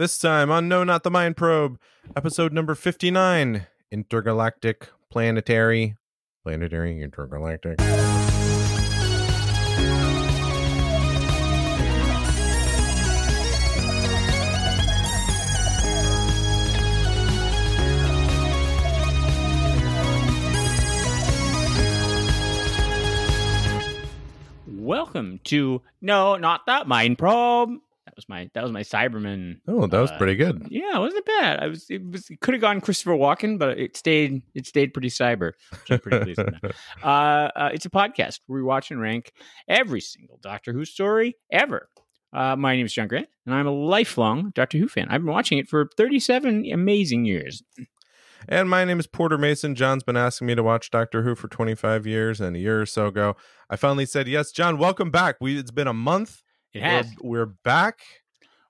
This time on No Not the Mind Probe, episode number 59 Intergalactic Planetary. Planetary Intergalactic. Welcome to No, Not That Mind Probe. Was my that was my Cyberman. Oh, that was uh, pretty good. Yeah, it wasn't bad. I was it was could have gone Christopher Walken, but it stayed it stayed pretty cyber. Which I'm pretty pleased with that. Uh, uh, it's a podcast where we watch and rank every single Doctor Who story ever. Uh, my name is John Grant, and I'm a lifelong Doctor Who fan. I've been watching it for 37 amazing years. And my name is Porter Mason. John's been asking me to watch Doctor Who for 25 years, and a year or so ago, I finally said yes. John, welcome back. We it's been a month. It has. We're, we're back.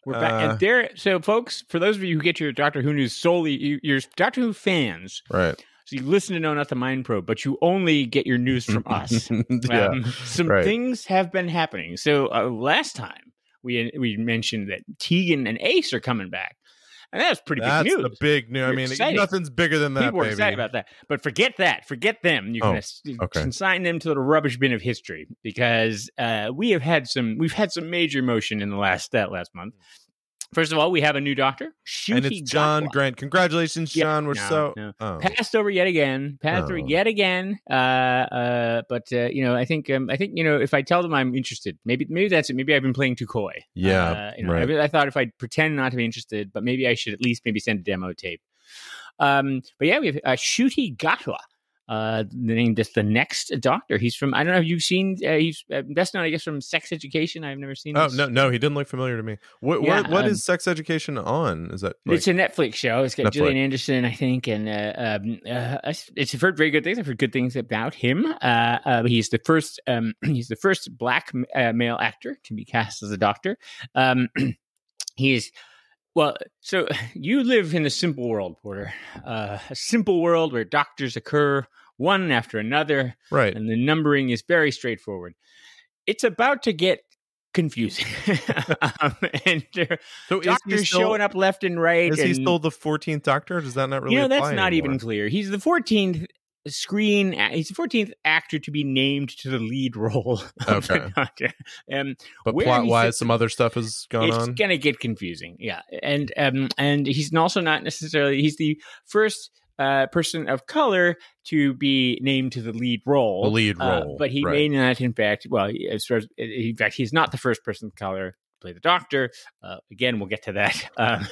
We're back, Uh, and there. So, folks, for those of you who get your Doctor Who news solely, you, you're Doctor Who fans. Right. So you listen to No Not the Mind Probe, but you only get your news from us. yeah. Um, some right. things have been happening. So uh, last time we we mentioned that Tegan and Ace are coming back, and that's pretty That's big news. That's the big news. I mean, excited. nothing's bigger than that, People are baby. excited about that, but forget that. Forget them. You Oh, can you okay. consign them to the rubbish bin of history because uh, we have had some. We've had some major motion in the last that last month. First of all, we have a new doctor, and it's John Gatwa. Grant. Congratulations, Yeah, John. We're no, so. no. Oh. passed over yet again passed over Oh. yet again uh uh but uh you know i think um i think you know if i tell them i'm interested maybe maybe that's it maybe i've been playing too coy Yeah, uh, you know, right. I, I thought if i pretend not to be interested but maybe i should at least maybe send a demo tape um but yeah we have uh, Ncuti Gatwa uh, the name just the next doctor. He's from I don't know. Have you seen? Uh, he's uh, best known, I guess, from Sex Education. I've never seen. Oh this. no, no, he didn't look familiar to me. What Yeah, what, what um, is sex education on? Is that like, it's a Netflix show. It's got Netflix. Gillian Anderson, I think, and uh, um, uh, it's I've heard very good things. I've heard good things about him. Uh, uh, he's the first. Um, he's the first black uh, male actor to be cast as a doctor. Um, he is. Well, so you live in a simple world, Porter. Uh, a simple world where doctors occur one after another, right? and the numbering is very straightforward. It's about to get confusing, um, and So is doctors he still, showing up left and right. Is he still the fourteenth Doctor? Or does that not really? you know, that's not even clear. He's the 14th screen. He's the 14th actor to be named to the lead role. Okay. Um, But plot wise, some other stuff has gone it's on. It's gonna get confusing. Yeah, and um, and he's also not necessarily. He's the first. Uh, person of color to be named to the lead role, The lead Uh, role, but he right. may not. In fact, well, as far as, in fact, he's not the first person of color play the Doctor. Uh, again, we'll get to that um,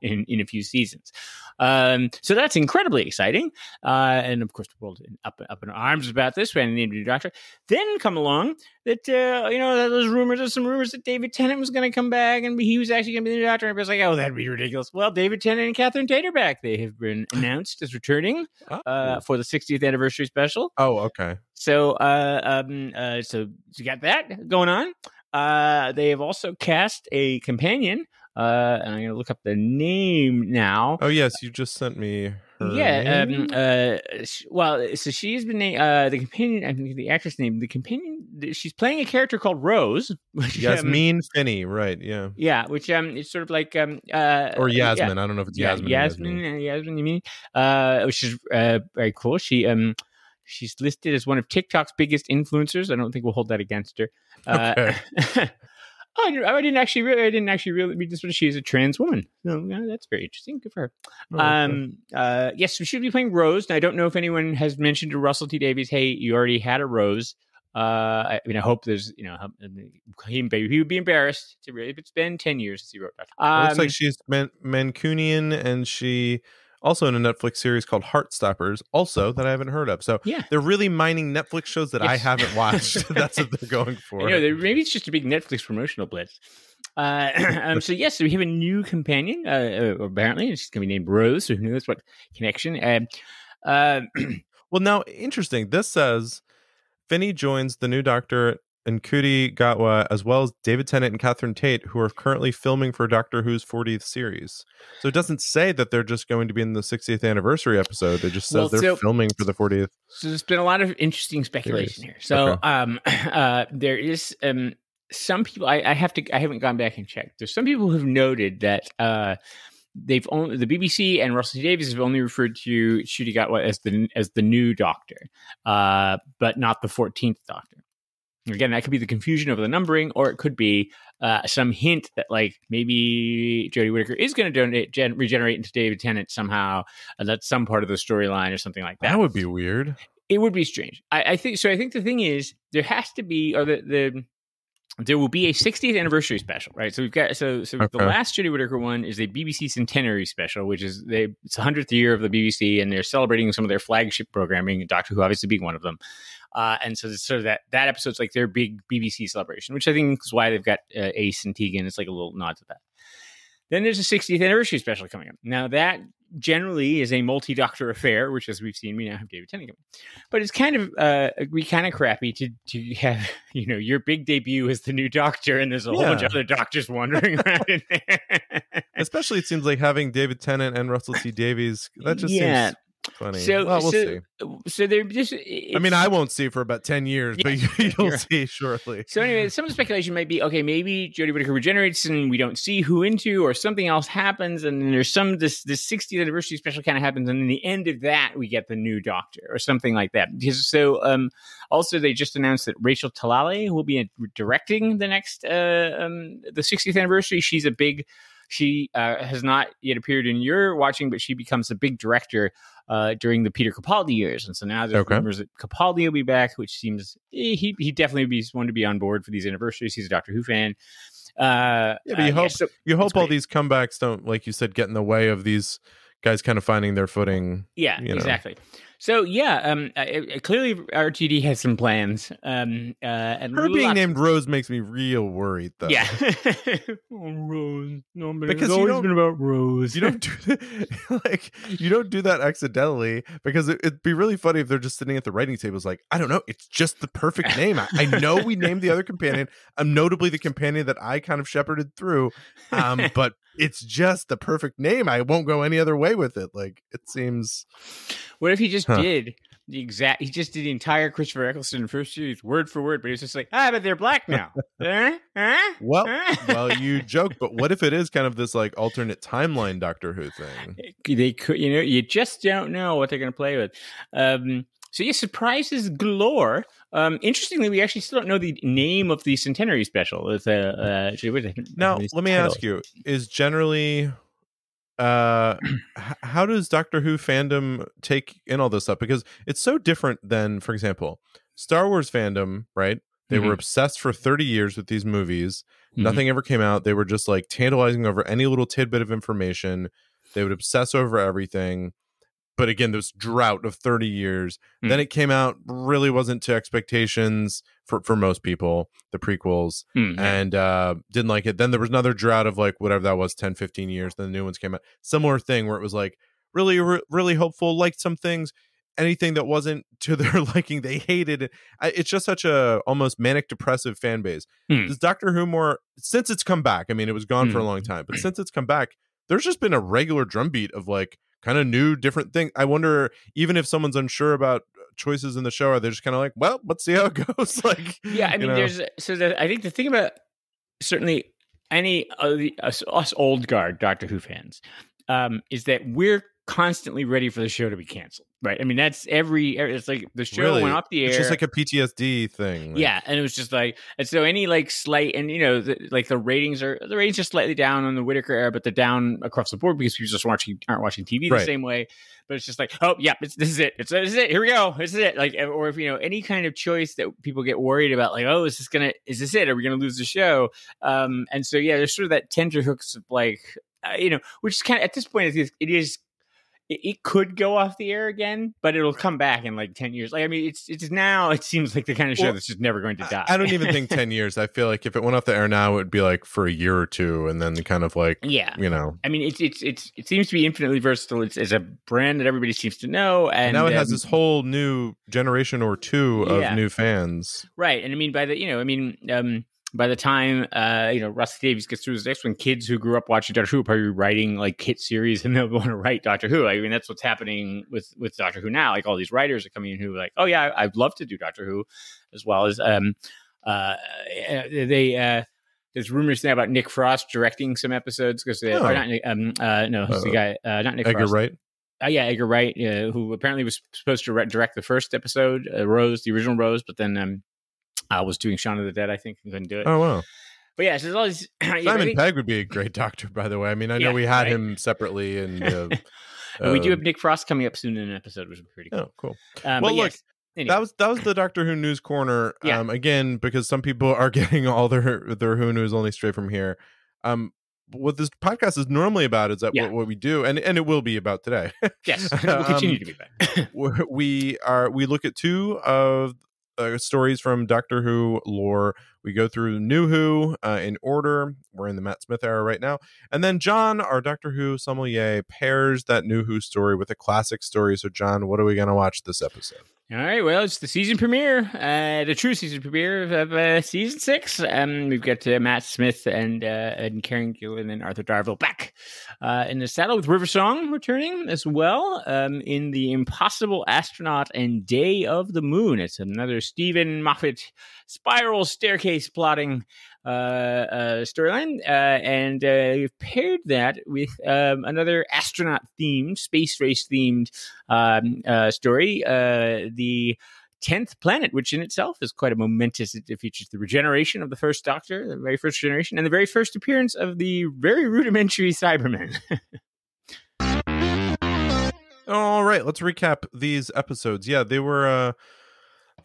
in in a few seasons. Um, so that's incredibly exciting, uh, and of course, the world in- up up in arms about this when named a new Doctor. Then come along that uh, you know those rumors. There's some rumors that David Tennant was going to come back and he was actually going to be the new Doctor. And everybody's like, oh, that'd be ridiculous. Well, David Tennant and Catherine Tate are back. They have been announced as returning Oh. uh, for the 60th anniversary special. oh, okay. So, uh, um, uh, so you got that going on. Uh, they have also cast a companion. Uh, and I'm going to look up the name now. Oh yes, you just sent me. Her yeah. Um, uh, sh- well, so she's been named, uh, the companion, I think the actress name, the companion, she's playing a character called Rose. Which, um, Yasmin Finney, right? Yeah, yeah, which, um, it's sort of like, um, uh, or yeah, Yasmin. I don't know if it's yeah, Yasmin. or Yasmin, uh, Yasmin, you mean? Uh, which is uh, very cool. She um, she's listed as one of TikTok's biggest influencers. I don't think we'll hold that against her. Uh, oh, I didn't- actually, really, I didn't actually really read this one. She's a trans woman. So yeah, that's very interesting. Good for her. Oh, okay. Um, uh, yes, we she'll be playing Rose. And I don't know if anyone has mentioned to Russell T Davies, "Hey, you already had a Rose." Uh, I mean, I hope there's, you know, he, he would be embarrassed to really. It's been ten years since he wrote that. It Um, looks like she's Man- Mancunian, and she also in a Netflix series called Heartstoppers, also that I haven't heard of. So yeah. they're really mining Netflix shows that I haven't watched. That's what they're going for. I know, maybe it's just a big Netflix promotional blitz. Uh, um, so yes, so we have a new companion. Uh, uh, apparently, she's going to be named Rose. So who knows what connection? Um, uh, Well, now interesting. This says Finney joins the new Doctor and Ncuti Gatwa, as well as David Tennant and Catherine Tate, who are currently filming for Doctor Who's 40th series. So it doesn't say that they're just going to be in the 60th anniversary episode. It just says Well, they're filming for the 40th. so there's been a lot of interesting speculation here. So Okay. um, uh, there is um, some people I, I have to I haven't gone back and checked. There's some people who've noted that uh, they've only the BBC and Russell T Davies have only referred to Ncuti Gatwa as the as the new Doctor, uh, but not the fourteenth Doctor. Again, that could be the confusion of the numbering, or it could be uh, some hint that like maybe Jodie Whittaker is going to donate gen- regenerate into David Tennant somehow, and that's some part of the storyline or something like that. That would be weird. It would be strange. I, I think so. I think the thing is there has to be, or the the there will be a 60th anniversary special, right? So we've got so so Okay. the last Jodie Whittaker one is a BBC centenary special, which is they it's the hundredth year of the BBC, and they're celebrating some of their flagship programming, Doctor Who obviously being one of them. Uh, and so, it's sort of that that episode's like their big BBC celebration, which I think is why they've got uh, Ace and Tegan. It's like a little nod to that. Then there's a 60th anniversary special coming up. Now that generally is a multi-doctor affair, which as we've seen, we now have David Tennant. But it's kind of uh, we kind of crappy to to have you know your big debut as the new Doctor, and there's a whole bunch of other doctors wandering around in there. Especially, it seems like having David Tennant and Russell T Davies. That just Yeah. seems funny. So- well, we'll so see. so they're just. I mean, I won't see for about ten years, but Yeah, you, you'll you're- see shortly. So anyway, some of the speculation might be okay. Maybe Jodie Whittaker regenerates, and we don't see who into, or something else happens, and then there's some this this 60th anniversary special kind of happens, and in the end of that, we get the new Doctor or something like that. Because so um, also they just announced that Rachel Talalay will be directing the next uh, um, the 60th anniversary. She's a big. She uh, has not yet appeared in your watching, but she becomes a big director uh, during the Peter Capaldi years, and so now there's Okay. rumors that Capaldi will be back, which seems eh, he he definitely be one to be on board for these anniversaries. He's a Doctor Who fan. Uh, Yeah, but you uh, hope- so- You hope all great. these comebacks don't, like you said, get in the way of these guys kind of finding their footing. yeah, you know. exactly. So yeah, um, uh, clearly RTD has some plans. Um, uh, and Her being named Rose makes me real worried, though. yeah, oh, Rose. No, Because it's you always don't- been about Rose. You don't do that, like you don't do that accidentally because it, it'd be really funny if they're just sitting at the writing tables like I don't know it's just the perfect name I, I know we named the other companion I'm notably the companion that I kind of shepherded through um but it's just the perfect name I won't go any other way with it like it seems What if he just Huh. did the exact? He just did the entire Christopher Eccleston first series word for word, but he's just like, ah, but they're black now. Huh? Huh? well Huh? well you joke but what if it is kind of this like alternate timeline Doctor Who thing they could, you know, you just don't know what they're going to play with. Um, so yeah, surprises galore. Um, interestingly, we actually still don't know the name of the centenary special. With uh, uh, actually, wait, I don't Now, let me title. ask you: Is generally, uh, how does Doctor Who fandom take in all this stuff? Because it's so different than, for example, Star Wars fandom. Right? They were Mhm. obsessed for thirty years with these movies. Mhm. Nothing ever came out. They were just like tantalizing over any little tidbit of information. They would obsess over everything. But again, this drought of 30 years. Hmm. Then it came out, really wasn't to expectations for, for most people, the prequels Hmm, yeah. and uh didn't like it then there was another drought of like whatever that was 10 15 years then the new ones came out similar thing where it was like really re- really hopeful liked some things anything that wasn't to their liking they hated it it's just such a almost manic depressive fan base Hmm. does doctor who more since it's come back i mean it was gone for a Hmm. long time but since it's come back there's just been a regular drumbeat of like kind of new different thing i wonder even if someone's unsure about choices in the show are they just kind of like well let's see how it goes like yeah, I you mean, know? there's so the, I think the thing about certainly any of the us, us old guard Doctor Who fans um, is that we're constantly ready for the show to be canceled, right? I mean, that's every it's like the show Really? went off the air. It's just like a PTSD thing. like- yeah, and it was just like, and so any like slight, and you know, the, like the ratings are the ratings are slightly down on the Whittaker era, but they're down across the board because people just watching aren't watching TV the Right. same way. But it's just like, oh yeah, it's, this is it. It's this is it. Here we go. This is it. Like, or if you know any kind of choice that people get worried about, like, oh, is this gonna, is this it? Are we gonna lose the show? Um, and so yeah, there's sort of that tender hooks of like, uh, you know, which is kind of at this point, it is, it is it, it could go off the air again, but it'll come back in like ten years. Like I mean, it's it's now it seems like the kind of show Well, that's just never going to die. I don't even think 10 years. I feel like if it went off the air now, it would be like for a year or two and then kind of like, yeah, you know. I mean, it's it's it's it seems to be infinitely versatile. It's, it's a brand that everybody seems to know, and, And now it has um, this whole new generation or two of Yeah. new fans. right. And I mean, by the you know, I mean, um, by the time uh, you know Russell T Davies gets through his next one, kids who grew up watching Doctor Who are probably writing like hit series, and they'll want to write Doctor Who. I mean, that's what's happening with with Doctor Who now. Like all these writers are coming in who are like, oh yeah, I- I'd love to do Doctor Who, as well as um. uh, they uh, there's rumors now about Nick Frost directing some episodes because Oh. or not um uh no it's the Uh, guy uh, not Nick Edgar Frost Wright. uh, yeah Edgar Wright uh, who apparently was supposed to re- direct the first episode uh, Rose the original Rose but then um uh, was doing Shaun of the Dead I think and couldn't do it Oh wow. but yeah so there's all these I Simon think- Pegg would be a great doctor, by the way. I mean, I know Yeah, we had right. him separately, and uh, and we do have um, Nick Frost coming up soon in an episode which is pretty cool Oh, cool. um, Well, look, yes, anyway. That was that was the Doctor Who news corner. Yeah. Um, again, because some people are getting all their their Who news only straight from here. Um, what this podcast is normally about is that Yeah. what, what we do, and and it will be about today. yes we'll continue um, to be we- we are we look at two of uh, stories from Doctor Who lore. We go through New Who uh, in order. We're in the Matt Smith era right now, and then John, our Doctor Who sommelier, pairs that New Who story with a classic story. So, John, what are we going to watch this episode? All right, well, it's the season premiere, uh, the true season premiere of, uh, season six. Um, we've got uh, Matt Smith and uh, and Karen Gillan and Arthur Darvill back uh, in the saddle with River Song returning as well um, in the Impossible Astronaut and Day of the Moon. It's another Steven Moffat spiral staircase plotting storyline, uh, and uh, we've paired that with um, another astronaut themed, space race themed um, uh, story, uh, the tenth planet, which in itself is quite a momentous. It features the regeneration of the first Doctor, the very first generation, and the very first appearance of the very rudimentary Cybermen. All right, let's recap these episodes. Yeah, they were uh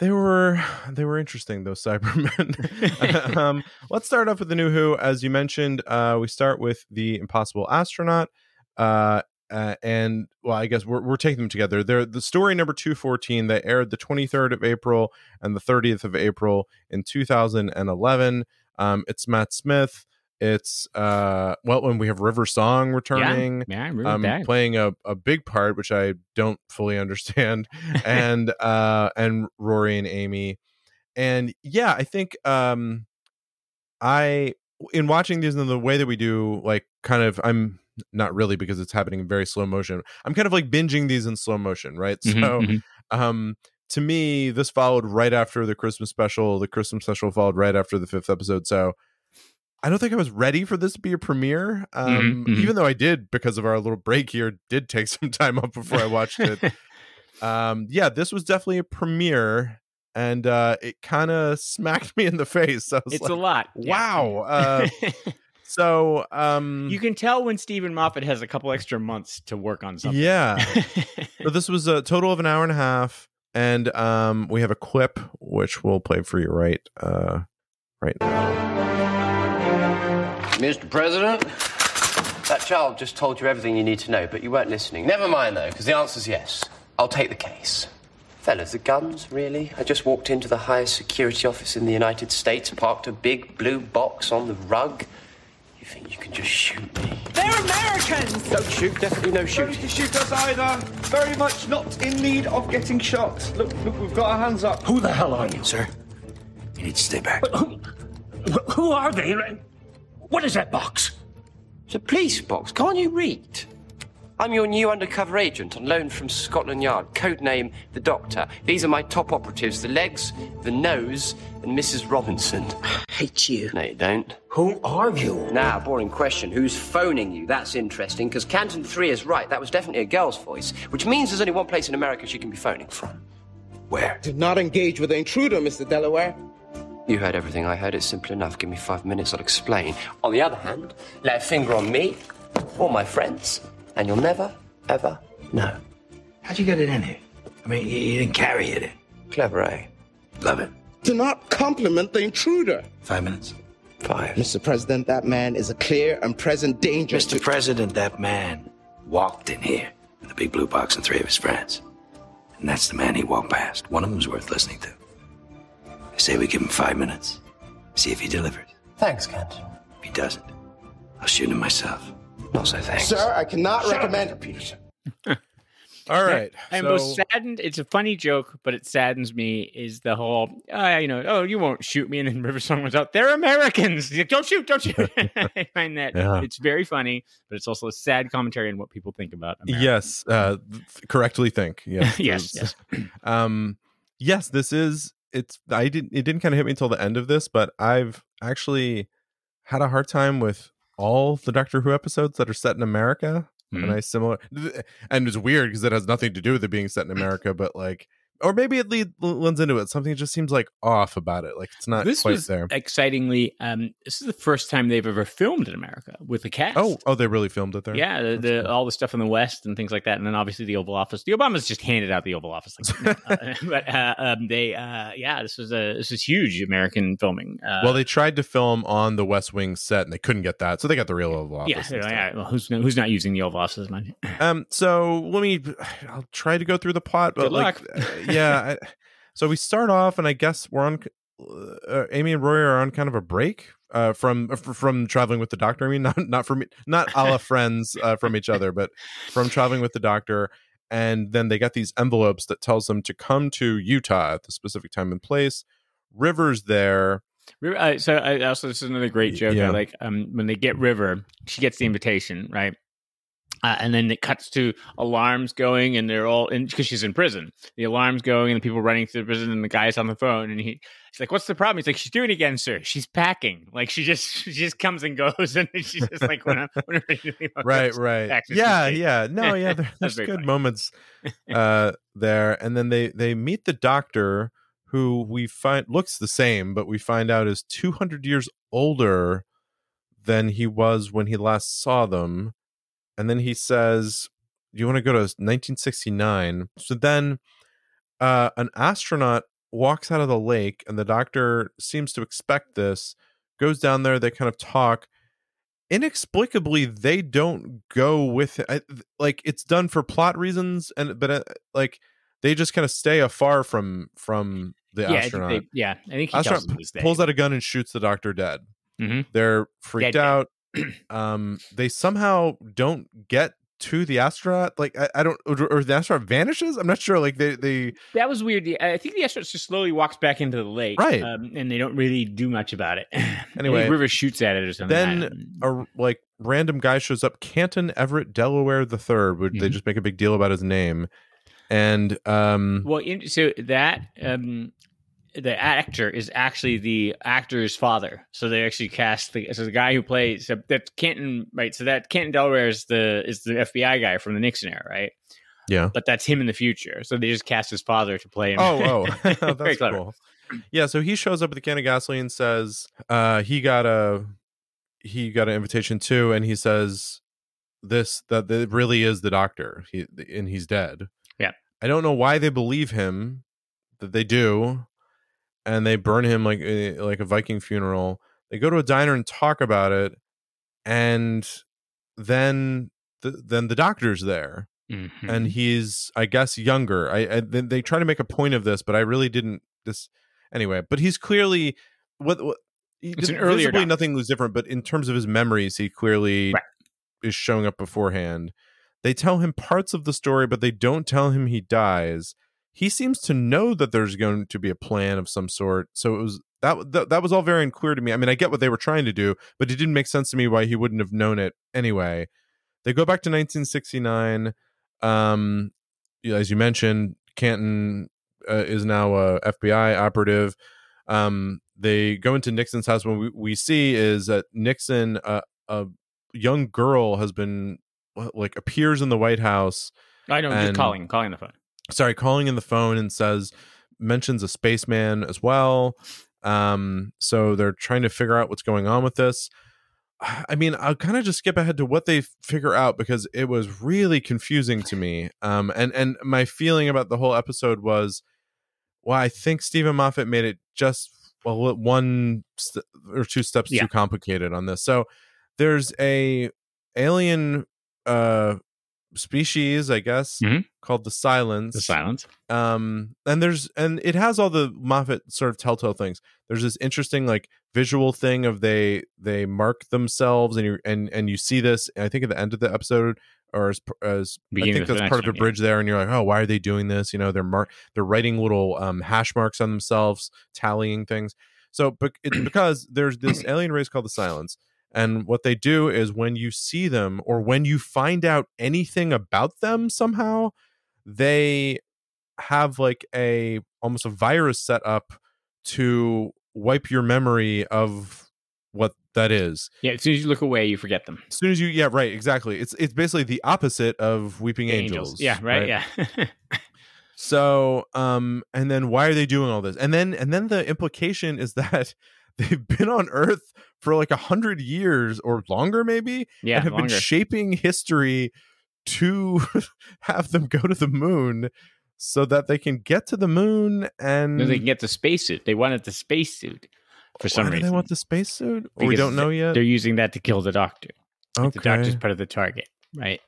they were they were interesting those Cybermen. um let's start off with the new Who as you mentioned. Uh we start with the Impossible Astronaut uh uh, and well, I guess we're, we're taking them together. They're the story number 214 that aired the 23rd of April and the 30th of April in 2011. Um, it's Matt Smith. It's uh, well, when we have River Song returning yeah, I remember um, that. playing a, a big part, which I don't fully understand, and uh, and Rory and Amy, and yeah, I think um, I in watching these in the way that we do, like kind of, I'm not really because it's happening in very slow motion. I'm kind of like binging these in slow motion, right? Mhm, So, mhm. um, to me, this followed right after the Christmas special. The Christmas special followed right after the fifth episode. So. I don't think I was ready for this to be a premiere, um, mhm. even though I did because of our little break here. Did take some time up before I watched it. um, yeah, this was definitely a premiere, and uh, it kind of smacked me in the face. It's like, a lot. yeah. wow. Uh, so, um, you can tell when Steven Moffat has a couple extra months to work on something. yeah. so this was a total of an hour and a half, and um, we have a clip which we'll play for you right, uh, right now. Mr. President, that child just told you everything you need to know, but you weren't listening. Never mind, though, because the answer's yes. I'll take the case. Fellas, the guns, really? I just walked into the highest security office in the United States, parked a big blue box on the rug. You think you can just shoot me? They're Americans! Don't shoot, definitely no Ready shooting. to shoot us either. Very much not in need of getting shot. Look, look, we've got our hands up. Who the hell are you, sir? You need to stay back. Who, wh- who are they? What is that box? It's a police box. Can't you read? I'm your new undercover agent on loan from Scotland Yard. Codename the Doctor. These are my top operatives: the legs, the nose, and Mrs. Robinson. I hate you. No, you don't. Who are you? Now, boring question. Who's phoning you? That's interesting, because Canton 3 is right. That was definitely a girl's voice, which means there's only one place in America she can be phoning from. Where? Do not engage with the intruder, Mr. Delaware. You heard everything I heard. It's simple enough. Give me five minutes, I'll explain. On the other hand, lay a finger on me or my friends, and you'll never, ever know. How'd you get it in here? I mean, you, you didn't carry it in. Clever, eh? Love it. Do not compliment the intruder. Five minutes. Five. Mr. President, that man is a clear and present danger Mr. to... President, that man walked in here with a big blue box and three of his friends. And that's the man he walked past. One of them's worth listening to. I say we give him five minutes. See if he delivers. Thanks, Kent. If he doesn't, I'll shoot him myself. Not so thanks. Sir, I cannot Shut recommend... Mr. Peterson. All right, I'm so- most saddened. It's a funny joke, but it saddens me. Is the whole, uh, you know, oh, you won't shoot me, and then River Song was out. They're Americans. Like, don't shoot, don't shoot. I find that Yeah. it's very funny, but it's also a sad commentary on what people think about. America. yes uh th- correctly think yes yes, yes. um yes this is it's I didn't it didn't kind of hit me until the end of this, but I've actually had a hard time with all the Doctor Who episodes that are set in America. Mhm. And I similar, and it's weird because it has nothing to do with it being set in America, but like, or maybe it lead, lends into it. Something just seems like off about it. Like it's not this quite was there. excitingly. Um, this is the first time they've ever filmed in America with the cast. Oh, oh, they really filmed it there. Yeah, the, the, cool. all the stuff in the West and things like that, and then obviously the Oval Office. The Obamas just handed out the Oval Office, like, uh, but uh, um, they, uh, yeah, this was a this is huge American filming. Uh, well, they tried to film on the West Wing set and they couldn't get that, so they got the real Oval Office. yeah, instead. yeah, well, who's who's not using the Oval Office much? Um, so let me. I'll try to go through the plot, but Good like, uh, yeah. I, so we start off, and I guess we're on. Uh, Amy and Roy are on kind of a break uh, from uh, from traveling with the Doctor. I mean, not not from not a la friends uh, from each other, but from traveling with the Doctor. And then they get these envelopes that tells them to come to Utah at the specific time and place. River's there. River- Uh, so I also this is another great joke. Yeah. Like um, when they get River, she gets the invitation, right? Uh, and then it cuts to alarms going, and they're all in because she's in prison. The alarms going, and the people running through the prison, and the guy's on the phone, and he, he's like, "What's the problem?" He's like, "She's doing it again, sir. She's packing. Like she just, she just comes and goes, and she's just like, when I'm, when I'm ready to leave, I'll right go." right yeah yeah no yeah there, there's good funny. moments uh there and then they they meet the doctor who we find looks the same but we find out is 200 years older than he was when he last saw them and then he says do you want to go to 1969 so then uh an astronaut walks out of the lake and the doctor seems to expect this goes down there they kind of talk inexplicably they don't go with it I, like it's done for plot reasons and but uh, like they just kind of stay afar from from the Yeah, I astronaut they, yeah. I think he astronaut pulls out a gun and shoots the doctor dead Mhm. they're freaked dead. out um they somehow don't get to the astronaut like i, I don't or, the astronaut vanishes i'm not sure like they they That was weird. I think the astronaut just slowly walks back into the lake, Right. Um, and they don't really do much about it. Anyway, River shoots at it or something. Then a like random guy shows up canton everett delaware the third would they Mhm. just make a big deal about his name and um well, in, so that um, the actor is actually the actor's father. So they actually cast the so the guy who plays so that Canton right. So that Canton Delaware is the is the FBI guy from the Nixon era, right? yeah But that's him in the future. So they just cast his father to play him. Oh, oh, Very that's clever. cool. Yeah, so he shows up with a can of gasoline, and says uh, he got a he got an invitation too, and he says this that it really is the doctor, he and he's dead. Yeah. I don't know why they believe him that they do, and they burn him like eh, like a Viking funeral. They go to a diner and talk about it, and then the, then the doctor's there Mhm. and he's i guess younger i, I they, try to make a point of this but i really didn't this anyway but he's clearly what, what It's an earlier visibly nothing was different but in terms of his memories he clearly Right. is showing up beforehand they tell him parts of the story but they don't tell him he dies he seems to know that there's going to be a plan of some sort so it was that, that that was all very unclear to me. I mean i get what they were trying to do but it didn't make sense to me why he wouldn't have known it anyway. They go back to 1969 um as you mentioned canton uh, is now a fbi operative. Um they go into nixon's house. When we, we see is that nixon uh, a young girl has been like appears in the white house I know, and- just calling, calling the phone. Sorry calling in the phone and says mentions a spaceman as well. Um so they're trying to figure out what's going on with this. I mean i'll kind of just skip ahead to what they figure out because it was really confusing to me. Um and and my feeling about the whole episode was well i think steven moffat made it just well one st- or two steps Yeah. too complicated on this. So there's a alien uh species i guess Mhm. called the silence The silence. um and there's and it has all the moffat sort of telltale things there's this interesting like visual thing of they they mark themselves and you and and you see this i think at the end of the episode or as, as i think that's part of the one, yeah. bridge there and you're like oh why are they doing this you know they're mark they're writing little um hash marks on themselves tallying things so but it's because there's this alien race called the silence and what they do is when you see them or when you find out anything about them somehow they have like a almost a virus set up to wipe your memory of what that is. Yeah, as soon as you look away, you forget them. As soon as you, yeah, right, exactly. It's it's basically the opposite of weeping angels. Yeah, right. Yeah. So, um, and then why are they doing all this? And then, and then the implication is that they've been on Earth for like a hundred years or longer, maybe, yeah. and have longer. been shaping history to have them go to the moon so that they can get to the moon and No, they can get the spacesuit. They wanted the spacesuit for some reason. they want the spacesuit? We don't know yet. They're using that to kill the doctor. Like, The doctor's part of the target, right?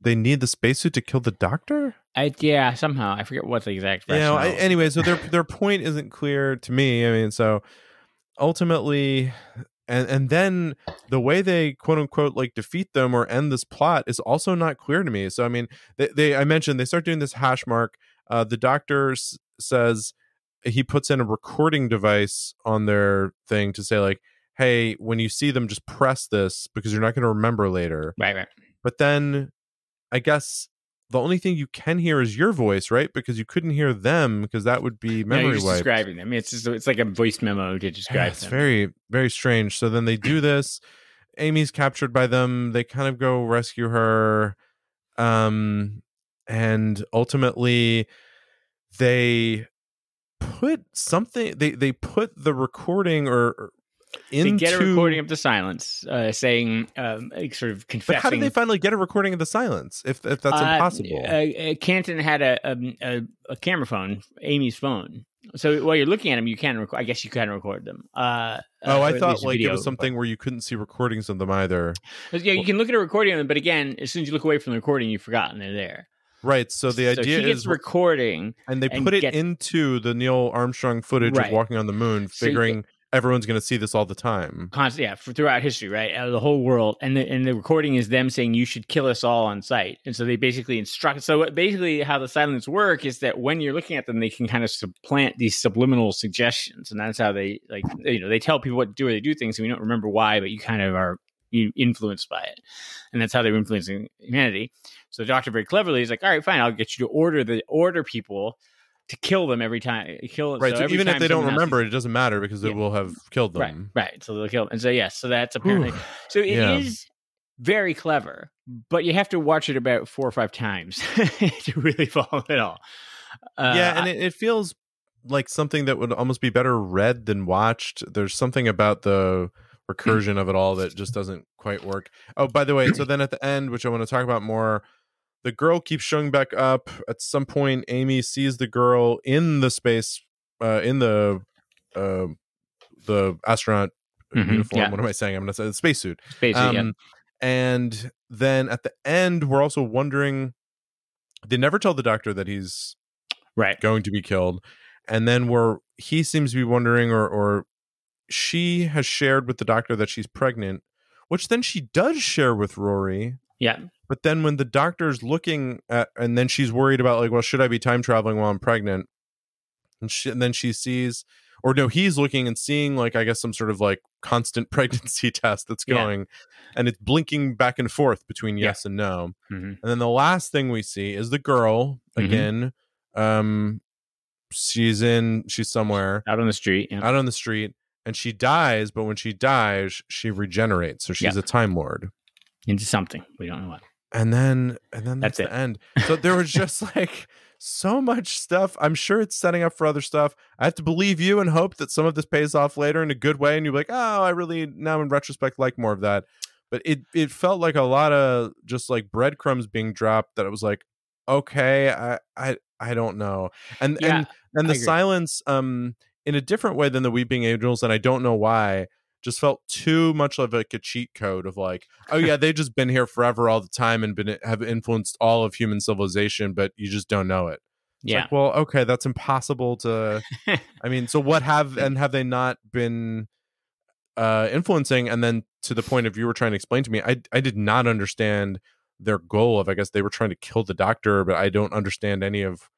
They need the spacesuit to kill the doctor. I, yeah, somehow I forget what the exact. you know anyway so their their point isn't clear to me i mean so ultimately and and then the way they quote unquote like defeat them or end this plot is also not clear to me. So i mean they, they i mentioned they start doing this hash mark. Uh the doctor s- says he puts in a recording device on their thing to say like hey when you see them just press this because you're not going to remember later. Right, right. but then I guess the only thing you can hear is your voice, right? Because you couldn't hear them because that would be memory No, you're memory just wiped. describing them. It's just, it's like a voice memo to Yeah, describe it's them. very very strange. So then they do this. Amy's captured by them. They kind of go rescue her, um, and ultimately they put something. They they put the recording or. or into, get a recording of the silence, uh, saying, um, sort of confessing. But how did they finally get a recording of the silence if if that's Uh, impossible? Uh, uh, Canton had a, um, a a camera phone, Amy's phone. So while you're looking at them, you can. Rec- I guess you can record them. Uh, Oh, uh, I thought like it was something where you couldn't see recordings of them either. yeah, you can look at a recording of them, but again, as soon as you look away from the recording, you've forgotten they're there. Right. So the idea gets is, recording. and they and put it get- into the Neil Armstrong footage Right. of walking on the moon, So figuring everyone's going to see this all the time. Const- yeah, for, throughout history, right, uh, the whole world, and the and the recording is them saying you should kill us all on sight, and so they basically instruct. So basically, how the silence work is that when you're looking at them, they can kind of supplant these subliminal suggestions, and that's how they like you know they tell people what to do or they do things, and we don't remember why, but you kind of are you influenced by it, and that's how they're influencing humanity. So the doctor very cleverly is like, all right, fine, I'll get you to order the order people to kill them every time, kill Right. So, every even if they don't remember it, it doesn't matter because it will have killed them. right. So they'll kill. them. And so yes, so that's apparently so it is Yeah. very clever, but you have to watch it about four or five times to really follow it all. Uh, yeah, and it, it feels like something that would almost be better read than watched. There's something about the recursion of it all that just doesn't quite work. Oh, by the way, so then at the end, which I want to talk about more, the girl keeps showing back up. At some point, Amy sees the girl in the space, uh, in the uh, the astronaut Mhm, uniform. yeah. What am I saying? I'm going to say the spacesuit. yeah. Um, And then at the end, we're also wondering. They never tell the doctor that he's right. going to be killed, and then we're he seems to be wondering, or or she has shared with the doctor that she's pregnant, which then she does share with Rory. Yeah, But then when the doctor's looking at, and then she's worried about like, well, should I be time traveling while I'm pregnant? And, she, and then she sees, or no, he's looking and seeing like I guess some sort of like constant pregnancy test that's Yeah. going, and it's blinking back and forth between Yeah. yes and no. Mhm. And then the last thing we see is the girl Mhm. again. Um, she's in, she's somewhere out on the street. Yeah. out on the street, and she dies. But when she dies, she regenerates, so she's Yeah. a time lord into something we don't know what. And then and then that's, That's the end. So there was just like so much stuff. I'm sure it's setting up for other stuff. I have to believe you and hope that some of this pays off later in a good way and you're like oh i really now in retrospect like more of that. But it it felt like a lot of just like breadcrumbs being dropped that it was like okay i i i don't know. And Yeah, and and the silence um in a different way than the weeping angels and i don't know why just felt too much of like a cheat code of like oh yeah they've just been here forever all the time and been have influenced all of human civilization but you just don't know it It's Yeah. like, well okay that's impossible to i mean so what have and have they not been uh influencing and then to the point of you were trying to explain to me i i did not understand their goal of i guess they were trying to kill the doctor but i don't understand any of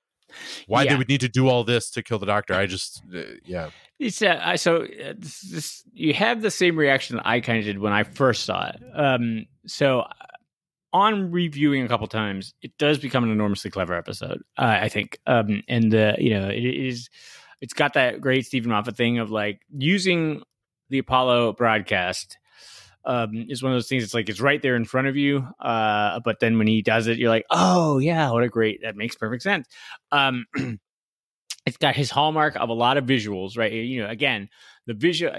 why they Yeah. would need to do all this to kill the doctor i just uh, yeah It's uh, I so uh, this, this, you have the same reaction that I kind of did when I first saw it. Um, so uh, on reviewing a couple times, it does become an enormously clever episode. Uh, I think, um, and uh, you know, it is. it's got that great Steven Moffat thing of like using the Apollo broadcast um, is one of those things. It's like it's right there in front of you, uh, but then when he does it, you're like, oh yeah, what a great that makes perfect sense. Um, it's got his hallmark of a lot of visuals, right? You know, again, the visual.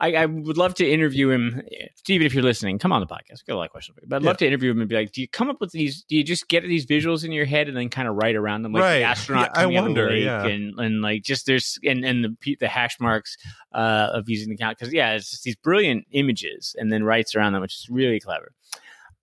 I, I would love to interview him, Steven. If you're listening, come on the podcast. We've got a lot of questions, but I'd Yeah. love to interview him and be like, do you come up with these? Do you just get these visuals in your head and then kind of write around them, like Right. the astronaut Yeah, I coming out of the wonder, lake, yeah. and and like just there's and and the the hash marks uh, of using the count because yeah, it's just these brilliant images and then writes around them, which is really clever.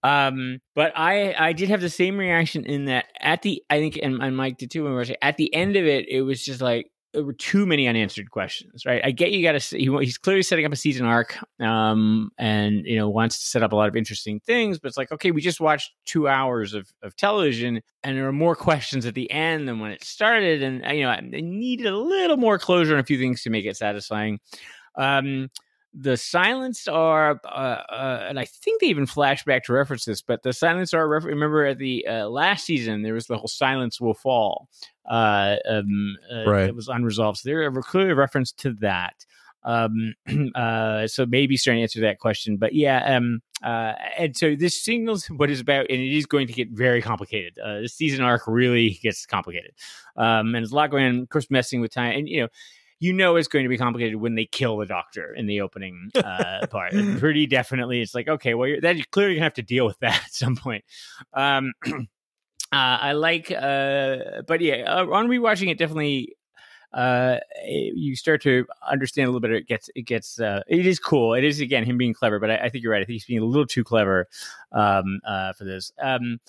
Um, but I I did have the same reaction in that at the I think and, and Mike did too when we were saying at the end of it, it was just like there were too many unanswered questions, right? I get you got to. He, he's clearly setting up a season arc, um, and you know wants to set up a lot of interesting things. But it's like, okay, we just watched two hours of of television, and there are more questions at the end than when it started, and uh, you know I needed a little more closure on a few things to make it satisfying. Um, the silence are, uh, uh, and I think they even flash back to reference this, but the silence are. Remember at the uh, last season there was the whole silence will fall uh, um, uh, Right. It was unresolved. So clearly a reference to that. Um, uh, so maybe starting to answer that question, but yeah, um, uh, and so this signals what is about, and it is going to get very complicated. Uh, this season arc really gets complicated, um, and there's a lot going on. Of course, messing with time, and you know, you know, it's going to be complicated when they kill the doctor in the opening uh, part. Pretty definitely, it's like okay, well, you're, then you're clearly gonna have to deal with that at some point. Um, uh, I like, uh, but yeah, uh, on rewatching it, definitely uh you start to understand a little bit it gets it gets uh it is cool it is again him being clever but i, I think you're right i think he's being a little too clever um uh for this um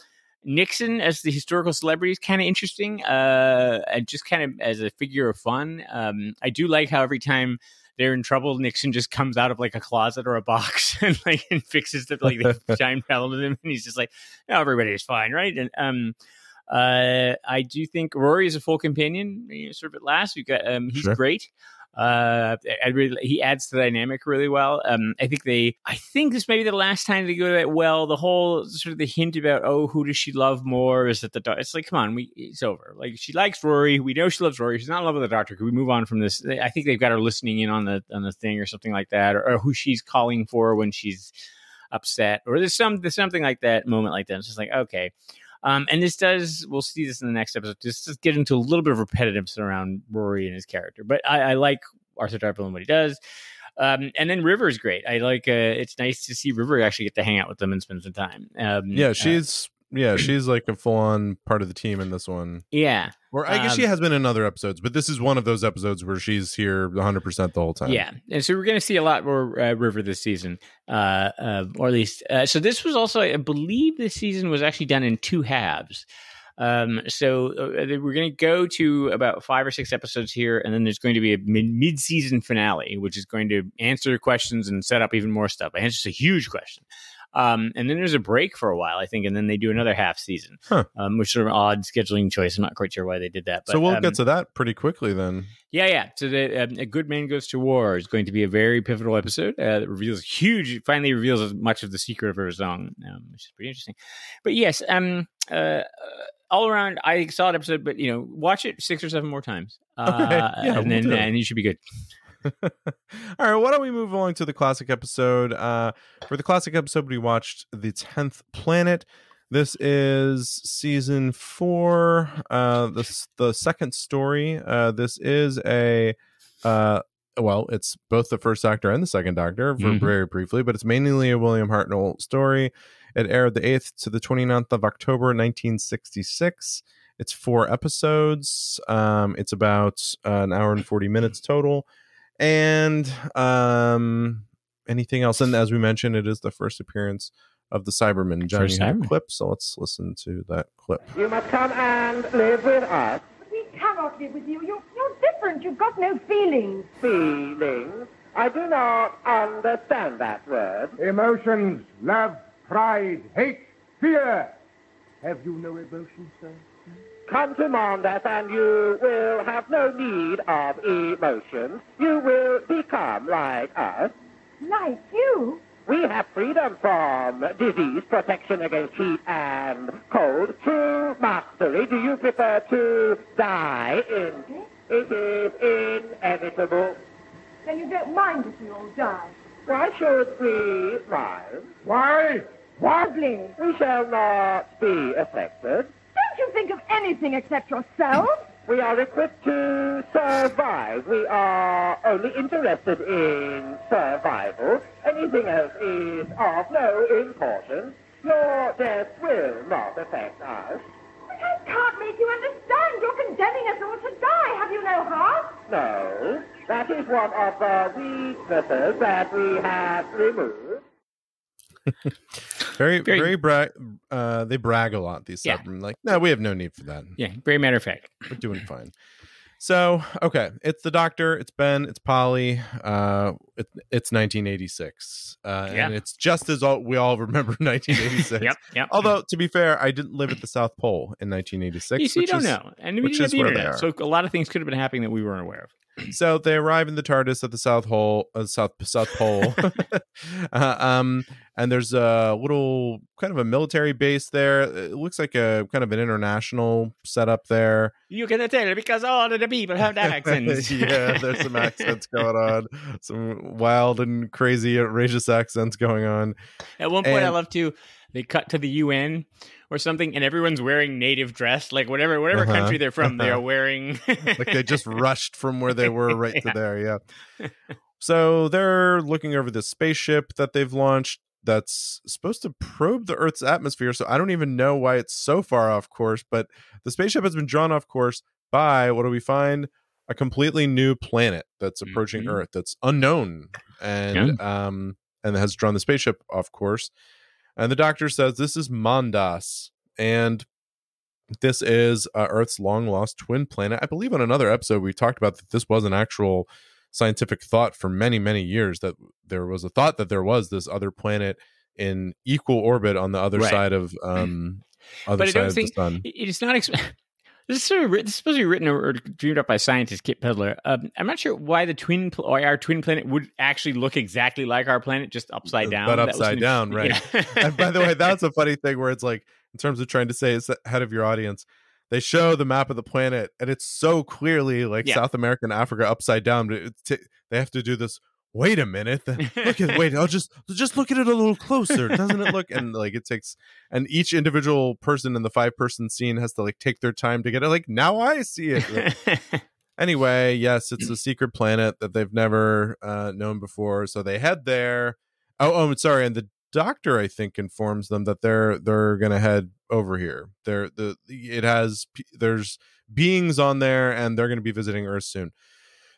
nixon as the historical celebrity is kind of interesting uh and just kind of as a figure of fun um i do like how every time they're in trouble nixon just comes out of like a closet or a box and like and fixes the like the shine pellet him and he's just like no everybody's fine right and um uh, I do think Rory is a full companion. You know, sort of at last, we've got um, he's Sure. great. Uh, I really he adds to the dynamic really well. Um, I think they, I think this may be the last time they go that well. The whole sort of the hint about oh, who does she love more? Is it the doc- it's like come on, we it's over. Like she likes Rory. We know she loves Rory. She's not in love with the doctor. Can we move on from this? I think they've got her listening in on the on the thing or something like that, or, or who she's calling for when she's upset, or there's some there's something like that moment like that. It's just like okay. Um, and this does, we'll see this in the next episode. This does get into a little bit of repetitiveness around Rory and his character, but I, I like Arthur Darvill and what he does. Um, and then River is great. I like. Uh, it's nice to see River actually get to hang out with them and spend some time. Um, Yeah, uh, she's yeah, she's like a full on part of the team in this one. yeah, Or I guess Um, she has been in other episodes, but this is one of those episodes where she's here 100% the whole time. Yeah, and so we're going to see a lot more uh, River this season, uh, uh, or at least. Uh, so this was also, I believe, this season was actually done in two halves. Um, so uh, we're going to go to about five or six episodes here, and then there's going to be a mid- mid-season finale, which is going to answer questions and set up even more stuff. It's just a huge question. Um, and then there's a break for a while, I think, and then they do another half season, Huh. um, which is sort of an odd scheduling choice. I'm not quite sure why they did that. But, so we'll um, get to that pretty quickly then. yeah, yeah. So the um, a good man goes to war is going to be a very pivotal episode uh, that reveals huge. Finally, reveals much of the secret of her song, um, which is pretty interesting. But yes, um, uh, uh, all around, I saw an episode, but you know, watch it six or seven more times, uh, Okay, yeah, and we'll then and you should be good. All right, why don't we move along to the classic episode? Uh, for the classic episode, we watched The Tenth Planet. This is season four. Uh, this the second story. Uh, this is a uh, well, it's both the first Doctor and the second Doctor for Mhm. very briefly, but it's mainly a William Hartnell story. It aired the 8th to the 29th of October, 1966. It's four episodes. Um, it's about uh, an hour and 40 minutes total. And um, anything else? And as we mentioned, it is the first appearance of the Cyberman. Johnny First Cyberman. clip, so let's listen to that clip. You must come and live with us. We cannot live with you. You're, you're different. You've got no feelings. Feelings. I do not understand that word. Emotions, love, pride, hate, fear. Have you no emotions, sir? Come to Mondas and you will have no need of emotions. You will become like us. Like you. We have freedom from disease, protection against heat and cold, true mastery. Do you prefer to die in It is inevitable. Then you don't mind if we all die. Why should we mind? Why? Why? Ugly. We shall not be affected. Don't you think of anything except yourself? We are equipped to survive. We are only interested in survival. Anything else is of no importance. Your death will not affect us. But I can't make you understand. You're condemning us all to die. Have you no heart? No, that is one of the weaknesses that we have removed. Very, Very- very, brag. Uh, they brag a lot. These Yeah. Like, no, we have no need for that. Yeah, very matter of fact. We're doing fine. So, okay, it's the Doctor, it's Ben, it's Polly. Uh, it, it's 1986, uh, Yeah. and it's just as all, we all remember 1986. Yep, yep. Although, to be fair, I didn't live at the South Pole in 1986. you see, you don't is- know, and we didn't have the internet, so a lot of things could have been happening that we weren't aware of. So they arrive in the TARDIS at the South Hole, uh, South South Pole, uh, um, and there's a little kind of a military base there. It looks like a kind of an international setup there. You can tell because all of the people have accents. yeah, there's some accents going on, some wild and crazy, outrageous accents going on. At one point, I love to they cut to the UN or something, and everyone's wearing native dress, like whatever whatever Uh-huh, country they're from, they uh-huh. are wearing. like they just rushed from where they were right Yeah. to there. Yeah. So they're looking over this spaceship that they've launched that's supposed to probe the Earth's atmosphere. So I don't even know why it's so far off course, but the spaceship has been drawn off course by what do we find? A completely new planet that's approaching Mhm. Earth that's unknown and um and has drawn the spaceship off course. And the doctor says this is Mondas and this is uh, Earth's long lost twin planet. I believe on another episode we talked about that this was an actual scientific thought for many many years that there was a thought that there was this other planet in equal orbit on the other Right. side of um other but I side don't of think the sun. it- it is not. Ex- this is sort of this is supposed to be written or dreamed up by scientist Kit Pedler. Um, I'm not sure why the twin pl- or our twin planet would actually look exactly like our planet, just upside down. But upside down, right. Yeah. and by the way, that's a funny thing where it's like, in terms of trying to say it's ahead of your audience, they show the map of the planet and it's so clearly like Yeah. South America and Africa upside down. but It's t- they have to do this. Wait a minute. Look at wait. I'll just just look at it a little closer. Doesn't it look? And like it takes, and each individual person in the five person scene has to like take their time to get it. Like now I see it. anyway, yes, it's a secret planet that they've never uh, known before. So they head there. Oh, oh, sorry. And the doctor, I think, informs them that they're they're gonna head over here. They're the it has there's beings on there, and they're gonna be visiting Earth soon.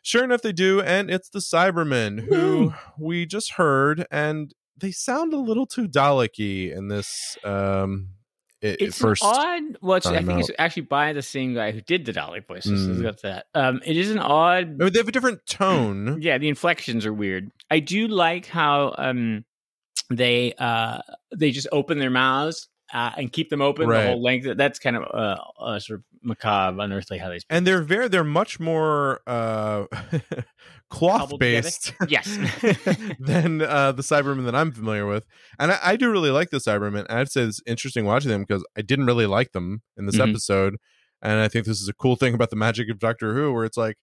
Sure enough, they do, and it's the Cybermen who we just heard, and they sound a little too Dalek-y in this. Um, it, it's first. odd. Well, it's, I think it's actually by the same guy who did the Dalek voices. Mm. That's that. Um, it is an odd. I mean, they have a different tone. Yeah, the inflections are weird. I do like how um they uh they just open their mouths uh, and keep them open Right. the whole length. That's kind of uh, uh sort of macabre, unearthly how they speak. and they're very they're much more uh cloth based Yes. than uh the cybermen that i'm familiar with and I, I do really like the cybermen i'd say it's interesting watching them because i didn't really like them in this Mhm. episode and i think this is a cool thing about the magic of doctor who where it's like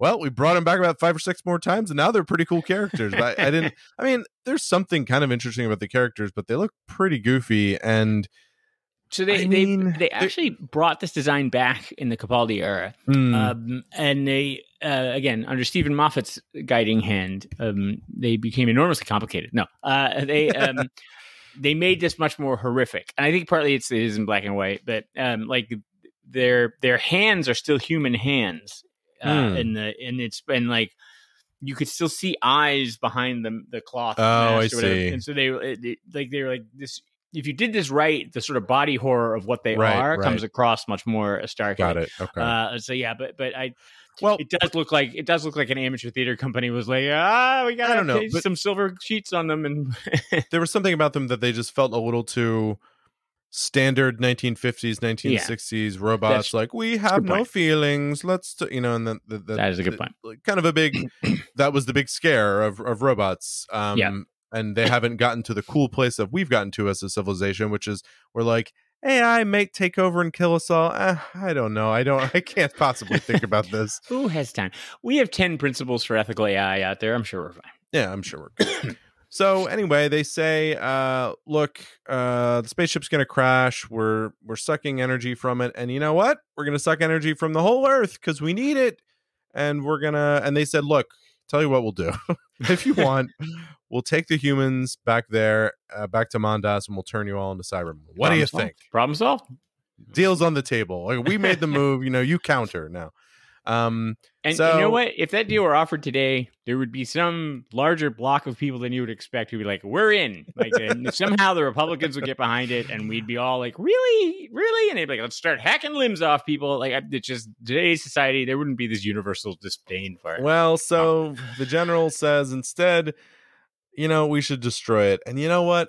well we brought them back about five or six more times and now they're pretty cool characters but I, I didn't i mean there's something kind of interesting about the characters but they look pretty goofy and So they I they mean, they they- actually brought this design back in the Capaldi era, mm, um, and they uh, again under Steven Moffat's guiding hand, um, they became enormously complicated. No, uh, they um, they made this much more horrific, and I think partly it's it is in black and white, but um, like their their hands are still human hands, uh, Hmm. and the and it's been like. You could still see eyes behind the the cloth. Oh, I or see. And so they, like they were like this. If you did this right, the sort of body horror of what they Right, are comes across much more starkly. got it okay Uh, so yeah, but but I well it does look like it does look like an amateur theater company was like ah we got I don't know, some silver sheets on them and there was something about them that they just felt a little too standard 1950s 1960s robots That's- like we have no point. feelings let's t-, you know and then the, the, That is a good the- point. kind of a big that was the big scare of of robots um Yeah. And they haven't gotten to the cool place that we've gotten to as a civilization which is we're like AI might take over and kill us all. Eh, I don't know. I don't. I can't possibly think about this. Who has time? We have 10 principles for ethical AI out there. I'm sure we're fine. Yeah, I'm sure we're good. so anyway, they say, uh, look, uh, the spaceship's gonna crash. We're we're sucking energy from it, and you know what? We're gonna suck energy from the whole Earth because we need it. And we're gonna. And they said, look, tell you what we'll do. if you want, we'll take the humans back there, uh, back to Mondas, and we'll turn you all into Cybermen. What do you solved. think? Problem solved. Deals on the table. Like we made the move. You know, you counter now. Um, And So- you know what? If that deal were offered today, there would be some larger block of people than you would expect who'd be like, "We're in." Like and somehow the Republicans would get behind it, and we'd be all like, "Really, really?" And they'd be like, "Let's start hacking limbs off people." Like it's just today's society, there wouldn't be this universal disdain for it. Well, so the general says instead, you know, we should destroy it. And you know what?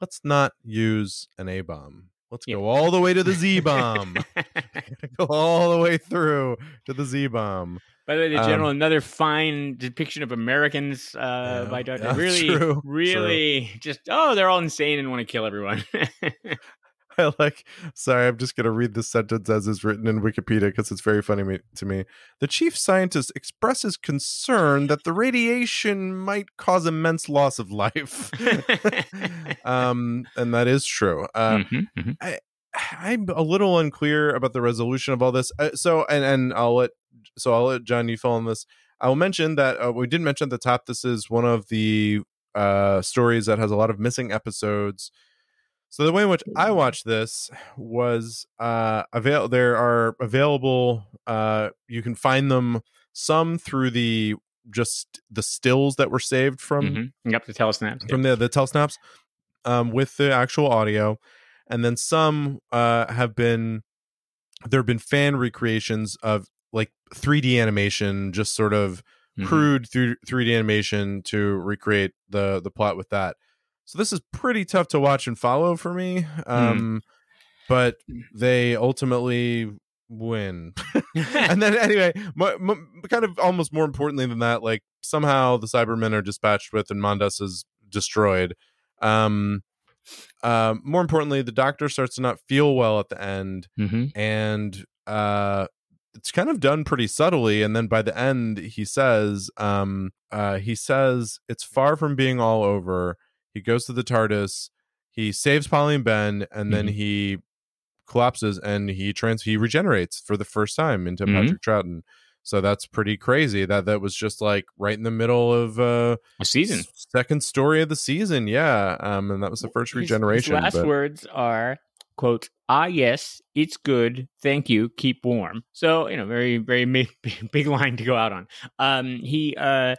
Let's not use an A bomb. Let's Yeah. go all the way to the Z bomb. go all the way through to the Z bomb. By the way, the Um, general, another fine depiction of Americans uh, Yeah, by Dr. yeah, really, true, really just oh, they're all insane and want to kill everyone. I like. Sorry, I'm just going to read this sentence as is written in Wikipedia because it's very funny me, to me. The chief scientist expresses concern that the radiation might cause immense loss of life. um, and that is true. Uh, Mhm, mhm. I'm a little unclear about the resolution of all this. Uh, so, and and I'll let so I'll let John you fill on this. I will mention that uh, we did mention at the top. This is one of the uh, stories that has a lot of missing episodes. So the way in which I watched this was uh, avail. There are available. Uh, you can find them some through the just the stills that were saved from Mhm. Yep, the telesnaps. from the the telesnaps um, with the actual audio, and then some uh, have been there have been fan recreations of like 3D animation, just sort of Mhm. crude through 3D animation to recreate the the plot with that. So this is pretty tough to watch and follow for me. Um, but they ultimately win. and then anyway, mo- mo- kind of almost more importantly than that, like somehow the Cybermen are dispatched with and Mondas is destroyed. Um, uh, more importantly, the Doctor starts to not feel well at the end, Mhm. and uh, it's kind of done pretty subtly. And then by the end, he says, um, uh, he says it's far from being all over. He goes to the TARDIS, he saves Polly and Ben, and then Mhm. he collapses and he trans he regenerates for the first time into Mhm. Patrick Troughton. So that's pretty crazy. That that was just like right in the middle of uh A season. second story of the season. Yeah. Um and that was the first His- regeneration. His, last but- words are quote ah yes it's good thank you keep warm so you know very very big, big line to go out on um he uh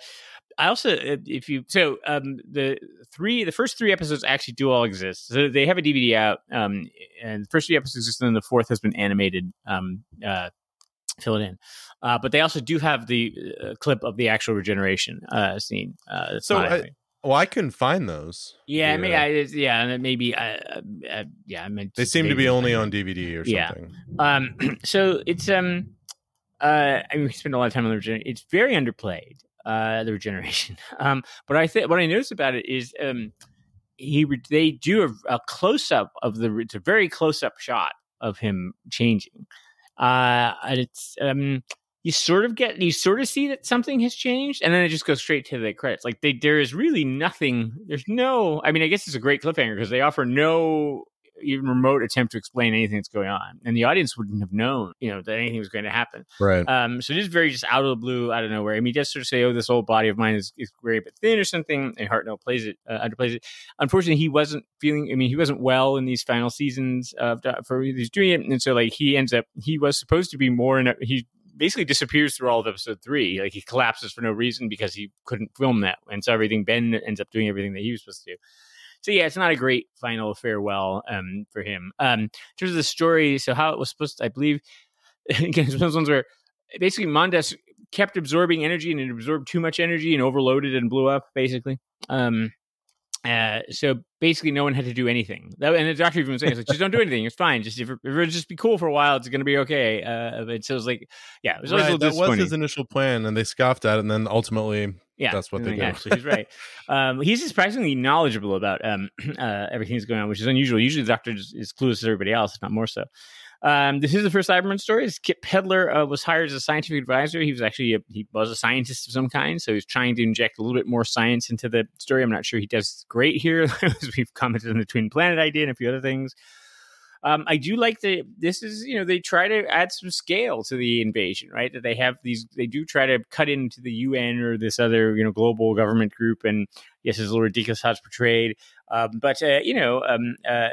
I also, uh, if you so, um, the three, the first three episodes actually do all exist. So they have a DVD out, um, and the first three episodes exist, and then the fourth has been animated. Um, uh, fill it in, uh, but they also do have the uh, clip of the actual regeneration uh, scene. Uh, So I- Well, I couldn't find those. yeah, I mean, yeah. I, yeah, and maybe, uh, uh, uh, yeah, I mean, They seem to be only on DVD or Yeah. something. Um, so it's um, uh, I mean, we spend a lot of time on the regeneration. It's very underplayed, uh, the regeneration. Um, but I think what I noticed about it is um, he they do a, a close up of the it's a very close up shot of him changing. Uh, and it's um, you sort of get you sort of see that something has changed, and then it just goes straight to the credits. Like they, there is really nothing. There's no. I mean, I guess it's a great cliffhanger because they offer no even remote attempt to explain anything that's going on, and the audience wouldn't have known, you know, that anything was going to happen. Right. Um, so it is very just out of the blue, out of nowhere. I mean, just sort of say, "Oh, this old body of mine is, is very bit thin or something," and Hartnell plays it, uh, underplays it. Unfortunately, he wasn't feeling. I mean, he wasn't well in these final seasons of for he's doing it, and so like he ends up. He was supposed to be more in. A, he basically disappears through all of episode three. Like he collapses for no reason because he couldn't film that, and so everything Ben ends up doing everything that he was supposed to do. So yeah, it's not a great final farewell um, for him. Um, in terms of the story, so how it was supposed to, I believe, again, it's one of those ones where basically Mondas kept absorbing energy and it absorbed too much energy and overloaded and blew up, basically. Um, uh, so basically, no one had to do anything. That, and the doctor even was saying, it's like, just don't do anything. It's fine. Just if, it- if it'll just be cool for a while, it's going to be okay. Uh, but so it was like, yeah, it was Right, little that was his initial plan, and they scoffed at it, and then ultimately Yeah, that's what they do. So he's right. Um, he's surprisingly knowledgeable about um, uh, everything that's going on, which is unusual. Usually, the Doctor is, is clueless as everybody else, if not more so. Um, this is the first Cyberman story. Is Kit Pedler uh, was hired as a scientific advisor. He was actually a, he was a scientist of some kind, so he's trying to inject a little bit more science into the story. I'm not sure he does great here, as we've commented on the Twin Planet idea and a few other things. Um, I do like the this is you know they try to add some scale to the invasion, right? That they have these they do try to cut into the UN or this other you know global government group, and yes, it's a little ridiculous how it's portrayed, um, but uh, you know um, uh,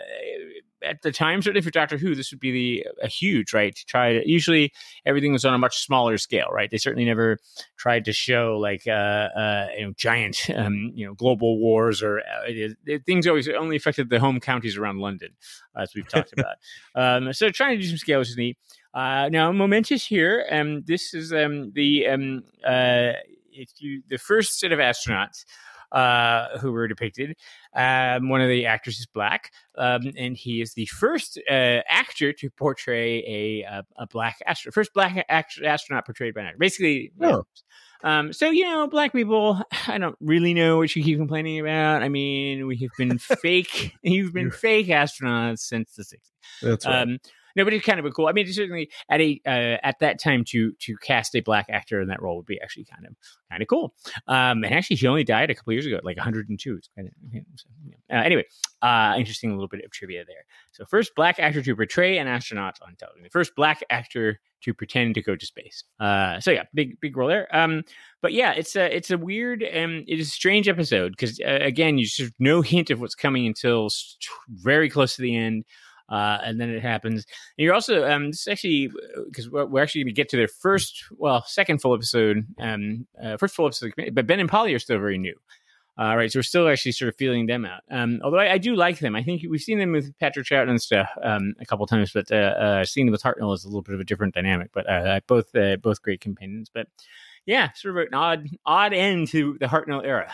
at the time, certainly for Doctor Who, this would be the a huge right to try to. Usually, everything was on a much smaller scale, right? They certainly never tried to show like uh, uh you know giant um, you know global wars or uh, things always only affected the home counties around London, as we've talked about. Um, so trying to do some scale is neat. Uh, now, momentous here. Um, this is um, the um, uh, if you the first set of astronauts uh, who were depicted. Um, one of the actors is black, um, and he is the first uh, actor to portray a a, a black astronaut, first black astronaut portrayed by an actor. Basically, oh. um, so you know, black people. I don't really know what you keep complaining about. I mean, we have been fake. You've been fake astronauts since the 60s. That's right. No, but it's kind of a cool. I mean, certainly at a uh, at that time to to cast a black actor in that role would be actually kind of kind of cool. Um, and actually, he only died a couple years ago, like 102. Kind of, so, yeah. uh, anyway, uh, interesting little bit of trivia there. So, first black actor to portray an astronaut on television. The first black actor to pretend to go to space. Uh, so yeah, big big role there. Um, but yeah, it's a it's a weird and it is a strange episode because uh, again, you just no hint of what's coming until very close to the end uh, and then it happens. And you're also um, this is actually because uh, we're, we're, actually going to get to their first, well, second full episode, um, uh, first full episode, but Ben and Polly are still very new. Uh, right, so we're still actually sort of feeling them out. Um, although I, I, do like them, I think we've seen them with Patrick Troughton and stuff um, a couple times, but uh, uh, seeing them with Hartnell is a little bit of a different dynamic. But uh, both uh, both great companions. But yeah, sort of an odd odd end to the Hartnell era.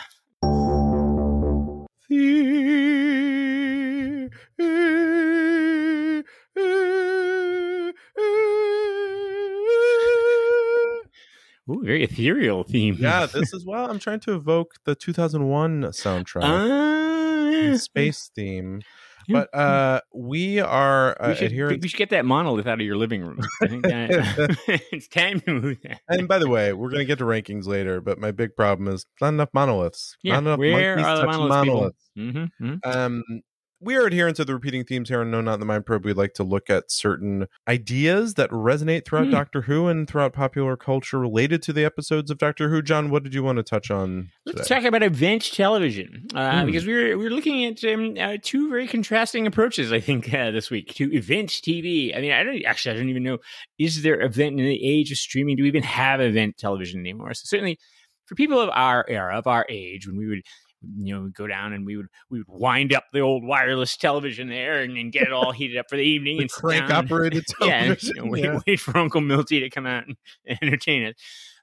Ooh, very ethereal theme. Yeah, this is well. I'm trying to evoke the 2001 soundtrack, uh, space theme. But uh, we are uh, we should, adhering. We should get that monolith out of your living room. I think that, it's time to move that. And by the way, we're going to get to rankings later. But my big problem is not enough monoliths. Yeah, not enough where are the monoliths? monoliths. Mm-hmm, mm-hmm. Um, we are adherents of the repeating themes here on No Not in the Mind Probe. We'd like to look at certain ideas that resonate throughout mm. Doctor Who and throughout popular culture related to the episodes of Doctor Who. John, what did you want to touch on? Today? Let's talk about event television uh, mm. because we were we were looking at um, uh, two very contrasting approaches. I think uh, this week to event TV. I mean, I don't actually I don't even know is there event in the age of streaming? Do we even have event television anymore? So certainly for people of our era, of our age, when we would you know, go down and we would we would wind up the old wireless television there and, and get it all heated up for the evening the and crank operated television. yeah, you know, wait, yeah. wait for Uncle Milty to come out and, and entertain us.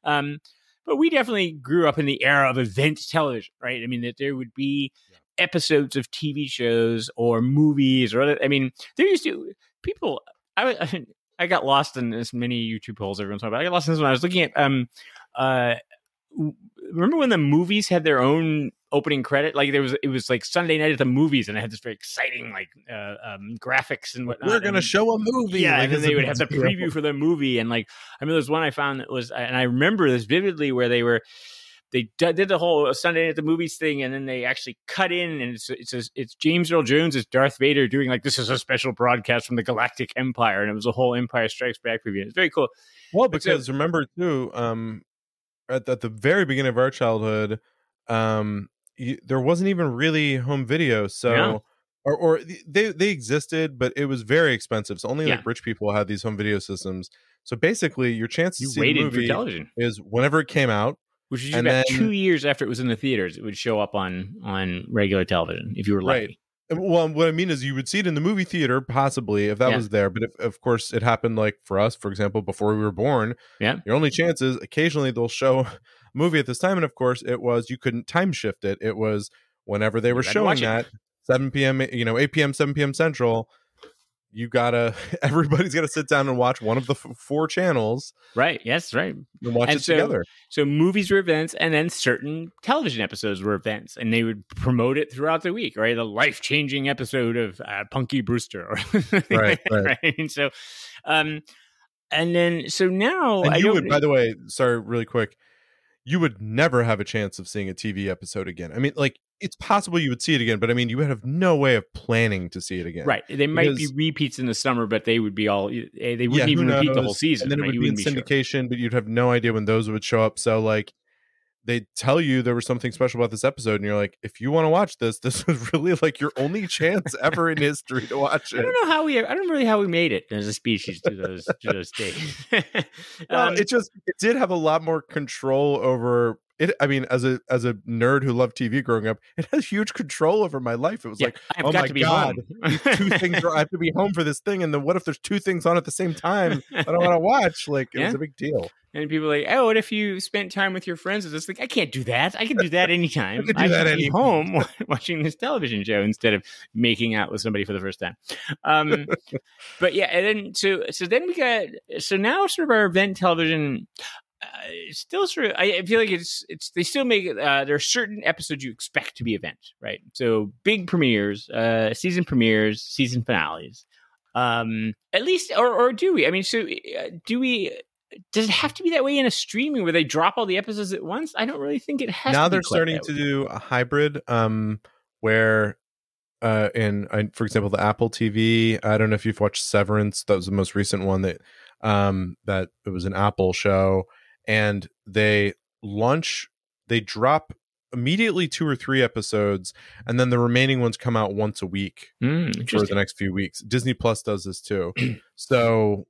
Um, but we definitely grew up in the era of event television, right? I mean, that there would be episodes of TV shows or movies or other. I mean, there used to people. I I got lost in as many YouTube holes everyone's talking about. I got lost in this when I was looking at um uh remember when the movies had their own opening credit like there was it was like sunday night at the movies and it had this very exciting like uh, um, graphics and whatnot we're gonna and, show a movie yeah like, and then they would have the preview for the movie and like i mean there's one i found that was and i remember this vividly where they were they did the whole Sunday night at the movies thing, and then they actually cut in, and it's it's a, it's James Earl Jones as Darth Vader doing like this is a special broadcast from the Galactic Empire, and it was a whole Empire Strikes Back preview. It's very cool. Well, because so, remember too, um, at, at the very beginning of our childhood, um, you, there wasn't even really home video, so. Yeah. Or, or they they existed, but it was very expensive. So only yeah. like rich people had these home video systems. So basically, your chance you to see the movie is whenever it came out, which is about then, two years after it was in the theaters. It would show up on on regular television if you were lucky. Right. Well, what I mean is, you would see it in the movie theater, possibly if that yeah. was there. But if, of course, it happened like for us, for example, before we were born. Yeah. Your only chance is occasionally they'll show a movie at this time, and of course, it was you couldn't time shift it. It was whenever they were showing that, it. 7 p.m. You know, 8 p.m., 7 p.m. Central. You gotta everybody's gotta sit down and watch one of the f- four channels Right. Yes. Right. and watch And it so- together. So movies were events, and then certain television episodes were events, and they would promote it throughout the week. Right, a life changing episode of uh, Punky Brewster, something Right, right. So, um, and then so now And I you would, by the way, sorry, really quick, you would never have a chance of seeing a TV episode again. I mean, like it's possible you would see it again, but I mean, you would have no way of planning to see it again. Right, they might be repeats in the summer, but they would be all. eh, They wouldn't who even repeat the whole season. and then it right? would You be in wouldn't sure. syndication, but you'd have no idea when those would show up. So, like, they tell you there was something special about this episode, and you're like, if you want to watch this, this was really like your only chance ever in history to watch it. I don't know how we. I don't really how we made it as a species to those to those days. Well, Um, it just it did have a lot more control over it. I mean, as a as a nerd who loved TV growing up, it has huge control over my life. It was yeah, like, I've oh my god, two things are, I have to be home for this thing, and then what if there's two things on at the same time I don't want to watch? Like, it was a big deal. And people are like, oh, what if you spent time with your friends? It's just like, I can't do that. I can do that anytime. I can do I that should be home watching this television show instead of making out with somebody for the first time. Um, but yeah, and then so so then we got so now sort of our event television. Uh, still sort of, I I feel like it's it's they still make. Uh, there are certain episodes you expect to be event, right? So big premieres, uh, season premieres, season finales. Um, at least, or or do we? I mean, so uh, do we? does it have to be that way in a streaming where they drop all the episodes at once? I don't really think it has. now they're starting to way. do a hybrid um where uh in I, for example the apple tv i don't know if you've watched severance that was the most recent one that um that it was an apple show and they launch they drop immediately two or three episodes and then the remaining ones come out once a week Mm, for the next few weeks. Disney plus does this too. So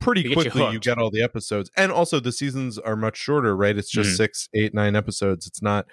pretty They get you quickly you, get all the episodes and also the seasons are much shorter right? It's just Mhm. six eight nine episodes. It's not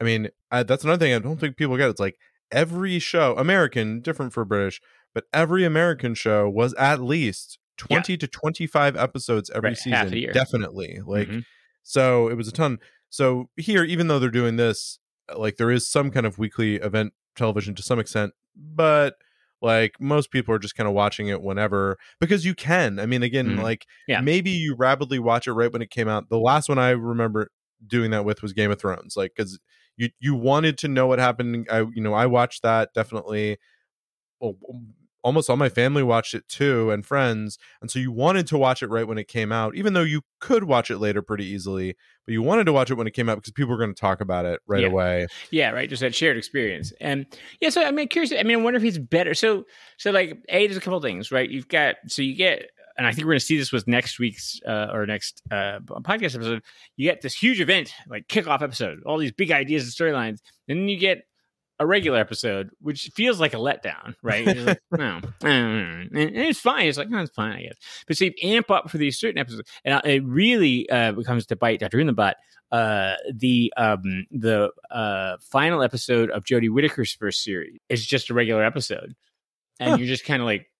i mean I, that's another thing i don't think people get. It's like every show american different for british but every american show was at least 20 to 25 episodes every Right, season definitely like Mhm. so it was a ton so here even though they're doing this like there is some kind of weekly event television to some extent but like most people are just kind of watching it whenever because you can i mean again Mhm. like Yeah. maybe you rapidly watch it right when it came out the last one i remember doing that with was game of thrones like because you you wanted to know what happened i you know i watched that definitely well, almost all my family watched it too and friends and so you wanted to watch it right when it came out even though you could watch it later pretty easily but you wanted to watch it when it came out because people were going to talk about it right Yeah. away Yeah, right. Just that shared experience, and yeah. So I mean, curious. I mean, I wonder if he's better. So, so like, a there's a couple things, right? You've got so you get, and I think we're going to see this with next week's uh, or next uh, podcast episode. You get this huge event, like kickoff episode, all these big ideas and storylines, and then you get a regular episode, which feels like a letdown, right? Like, no, and it's fine. It's like, no, it's fine, I guess. But so you amp up for these certain episodes, and it really uh, becomes to bite Doctor in the butt. Uh, the um the uh final episode of Jodie Whittaker's first series is just a regular episode, and Huh. you're just kind of like,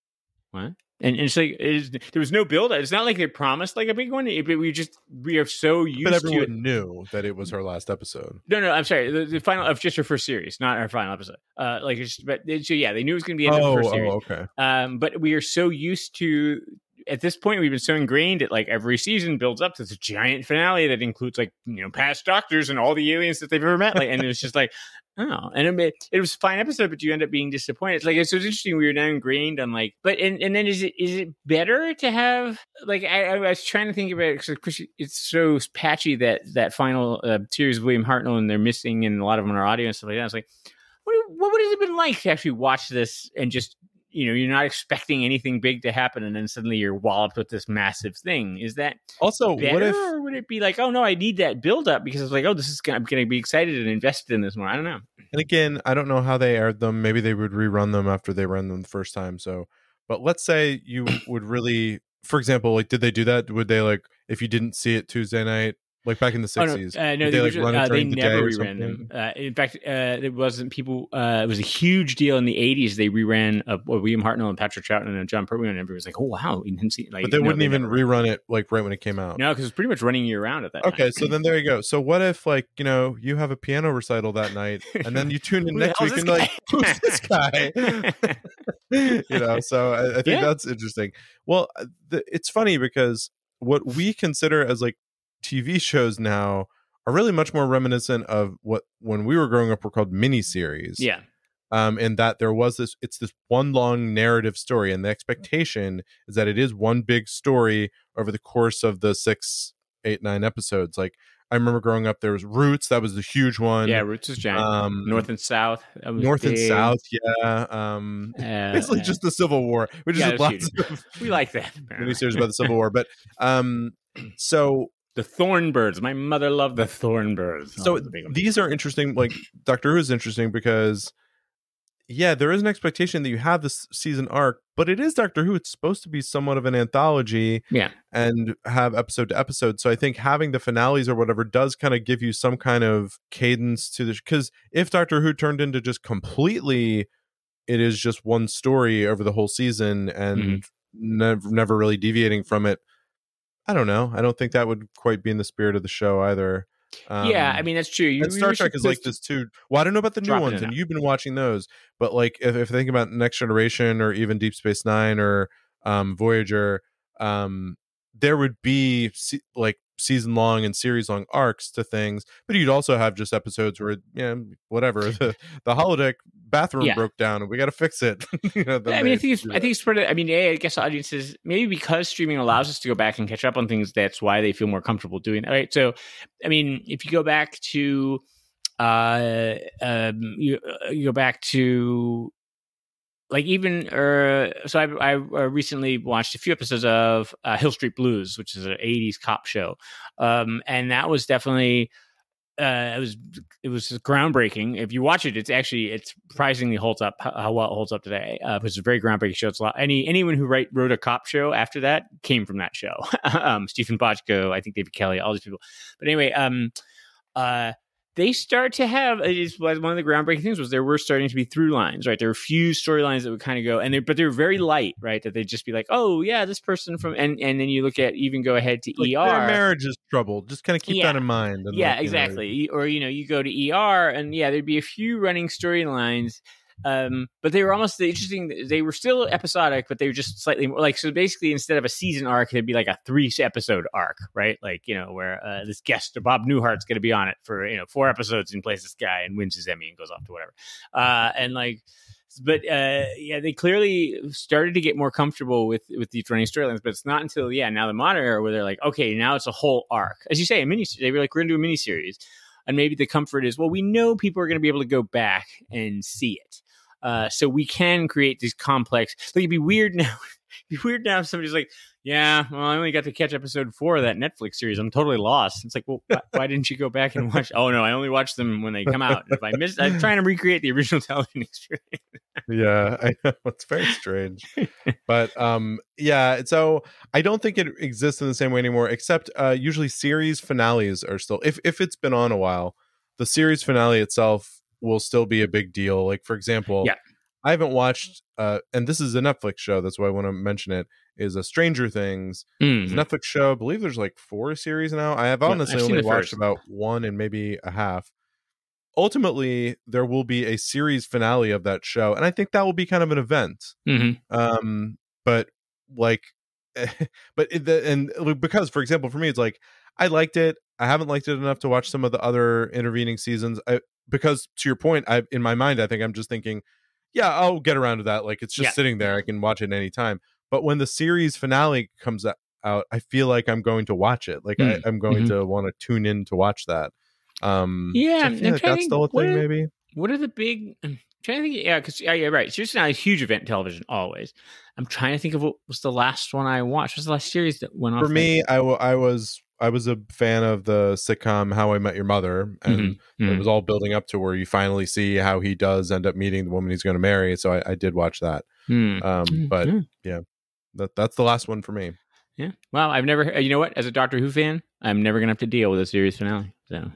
what? And, and it's like it is, there was no build. It's not like they promised like a big one, but we just we are so used but to it. everyone knew that it was her last episode No, no, I'm sorry. The, the final of just her first series, not her final episode. Uh, like, it's, but so yeah, they knew it was going to be end of oh, the first series. oh okay Um, but we are so used to at this point we've been so ingrained that like every season builds up to this giant finale that includes like you know past doctors and all the aliens that they've ever met. Like, and it's just like. Oh, and it, it was a fine episode, but you end up being disappointed. It's like it's so it's interesting. We were now ingrained on like, but and, and then is it is it better to have like I, I was trying to think about it because it's so patchy that that final uh, series of William Hartnell and they're missing and a lot of them are audio and stuff like that. It's like what, what would it have been like to actually watch this and just you know you're not expecting anything big to happen and then suddenly you're walloped with this massive thing is that also better what if or would it be like oh no i need that build up because it's like oh this is gonna, i'm gonna be excited and invested in this more i don't know And again, I don't know how they aired them. Maybe they would rerun them after they ran them the first time. So, but let's say you would really, for example, like, did they do that? Would they like if you didn't see it Tuesday night, like back in the Oh, no, sixties? uh, no, they, they, like, run uh, they the never or reran them. Uh, in fact, uh, it wasn't people. Uh, it was a huge deal in the '80s. They reran uh, William Hartnell and Patrick Troughton and Jon Pertwee, and everybody was like, "Oh wow, we didn't see." Like, But they no, wouldn't even never- rerun it like right when it came out. No, because it's pretty much running year round at that. Okay, time. so then there you go. So what if like you know you have a piano recital that night, and then you tune in next week and like, who's this guy? you know, so I, I think Yeah. that's interesting. Well, uh, the, it's funny because what we consider as like TV shows now are really much more reminiscent of what when we were growing up were called miniseries. yeah. um, in that there was this it's this one long narrative story and the expectation is that it is one big story over the course of the six eight nine episodes like i remember growing up there was roots that was the huge one Yeah, Roots is giant. um North and South. north and south yeah um Uh, basically uh, just the civil war which yeah, is lots of we like that. miniseries about the civil war but um so The Thornbirds. My mother loved the Thornbirds. Oh, so that's a big one. these are interesting like doctor who is interesting because yeah there is an expectation that you have this season arc but it is doctor who it's supposed to be somewhat of an anthology yeah. and have episode to episode so i think having the finales or whatever does kind of give you some kind of cadence to this. because if doctor who turned into just completely it is just one story over the whole season and mm-hmm. never never really deviating from it i don't know i don't think that would quite be in the spirit of the show either yeah, Um, I mean that's true. You, and Star Trek is like this too. Well, I don't know about the new ones, and you've been watching those. But like, if, if I think about Next Generation or even Deep Space Nine or um, Voyager, um, there would be se- like season long and series long arcs to things, but you'd also have just episodes where, yeah, whatever the the holodeck bathroom Yeah. broke down and we got to fix it. you know, I mean, I think it's, I think it's of. I mean, yeah, I guess audiences maybe because streaming allows us to go back and catch up on things. That's why they feel more comfortable doing that, right? So, I mean, if you go back to, uh, um, you, uh, you go back to, like even, uh, so I, I uh, recently watched a few episodes of uh, Hill Street Blues, which is an '80s cop show, um, and that was definitely uh, it was it was groundbreaking. If you watch it, it's actually it surprisingly holds up how, well it holds up today. Uh, it's a very groundbreaking show. It's a lot. Any anyone who write wrote a cop show after that came from that show. um, Steven Bochco, I think David Kelley, all these people. But anyway, um, uh, they start to have it is one of the groundbreaking things was there were starting to be through lines, right? There were a few storylines that would kind of go, and they but they're very light, right? That they'd just be like, oh yeah, this person from, and and then you look at even go ahead to Like, ER. marriage is troubled. Just kind of keep Yeah. that in mind. and, yeah, like, you know, exactly. Or you know, you go to ER, and yeah, there'd be a few running storylines, um, but they were almost the interesting. They were still episodic, but they were just slightly more like so. Basically, instead of a season arc, it'd be like a three episode arc, right? Like you know, where uh, this guest Bob Newhart's going to be on it for you know four episodes and plays this guy and wins his Emmy and goes off to whatever, uh, and like. But uh, yeah, they clearly started to get more comfortable with with these running storylines. But it's not until yeah now the modern era where they're like, okay, now it's a whole arc, as you say, a mini. They were like, we're gonna do a mini series, and maybe the comfort is, well, we know people are going to be able to go back and see it, uh, so we can create these complex. Like it'd be weird now. it'd be weird now if somebody's like, yeah, well, I only got to catch episode four of that Netflix series. I'm totally lost. It's like, well, why, why didn't you go back and watch? Oh no, I only watch them when they come out. If I missed, I'm trying to recreate the original television experience. yeah i know it's very strange but um yeah so i don't think it exists in the same way anymore except uh usually series finales are still if if it's been on a while the series finale itself will still be a big deal like for example Yeah. I haven't watched uh and this is a netflix show that's why i want to mention it is a stranger things a netflix show i believe there's like four series now i have Mm-hmm. Yeah, honestly only watched first. about one and maybe a half ultimately there will be a series finale of that show and i think that will be kind of an event Mhm. um but like but it, the, and because for example for me it's like i liked it i haven't liked it enough to watch some of the other intervening seasons I, because to your point i in my mind i think i'm just thinking yeah i'll get around to that like it's just Yeah. sitting there i can watch it anytime but when the series finale comes out i feel like i'm going to watch it like I, Mm. i'm going Mhm. to want to tune in to watch that um Yeah, I feel like that's still a thing are- maybe What are the big? I'm trying to think. Yeah, because yeah, yeah, right. Seriously, not a huge event television always. I'm trying to think of what was the last one I watched. What's the last series that went off? for me I I was i was a fan of the sitcom how i met your mother and Mhm, it mhm. was all building up to where you finally see how he does end up meeting the woman he's going to marry so I, I did watch that Hmm. um Mm, but yeah. yeah that that's the last one for me Yeah. Well, I've never. You know what? As a Doctor Who fan, I'm never gonna have to deal with a series finale. So.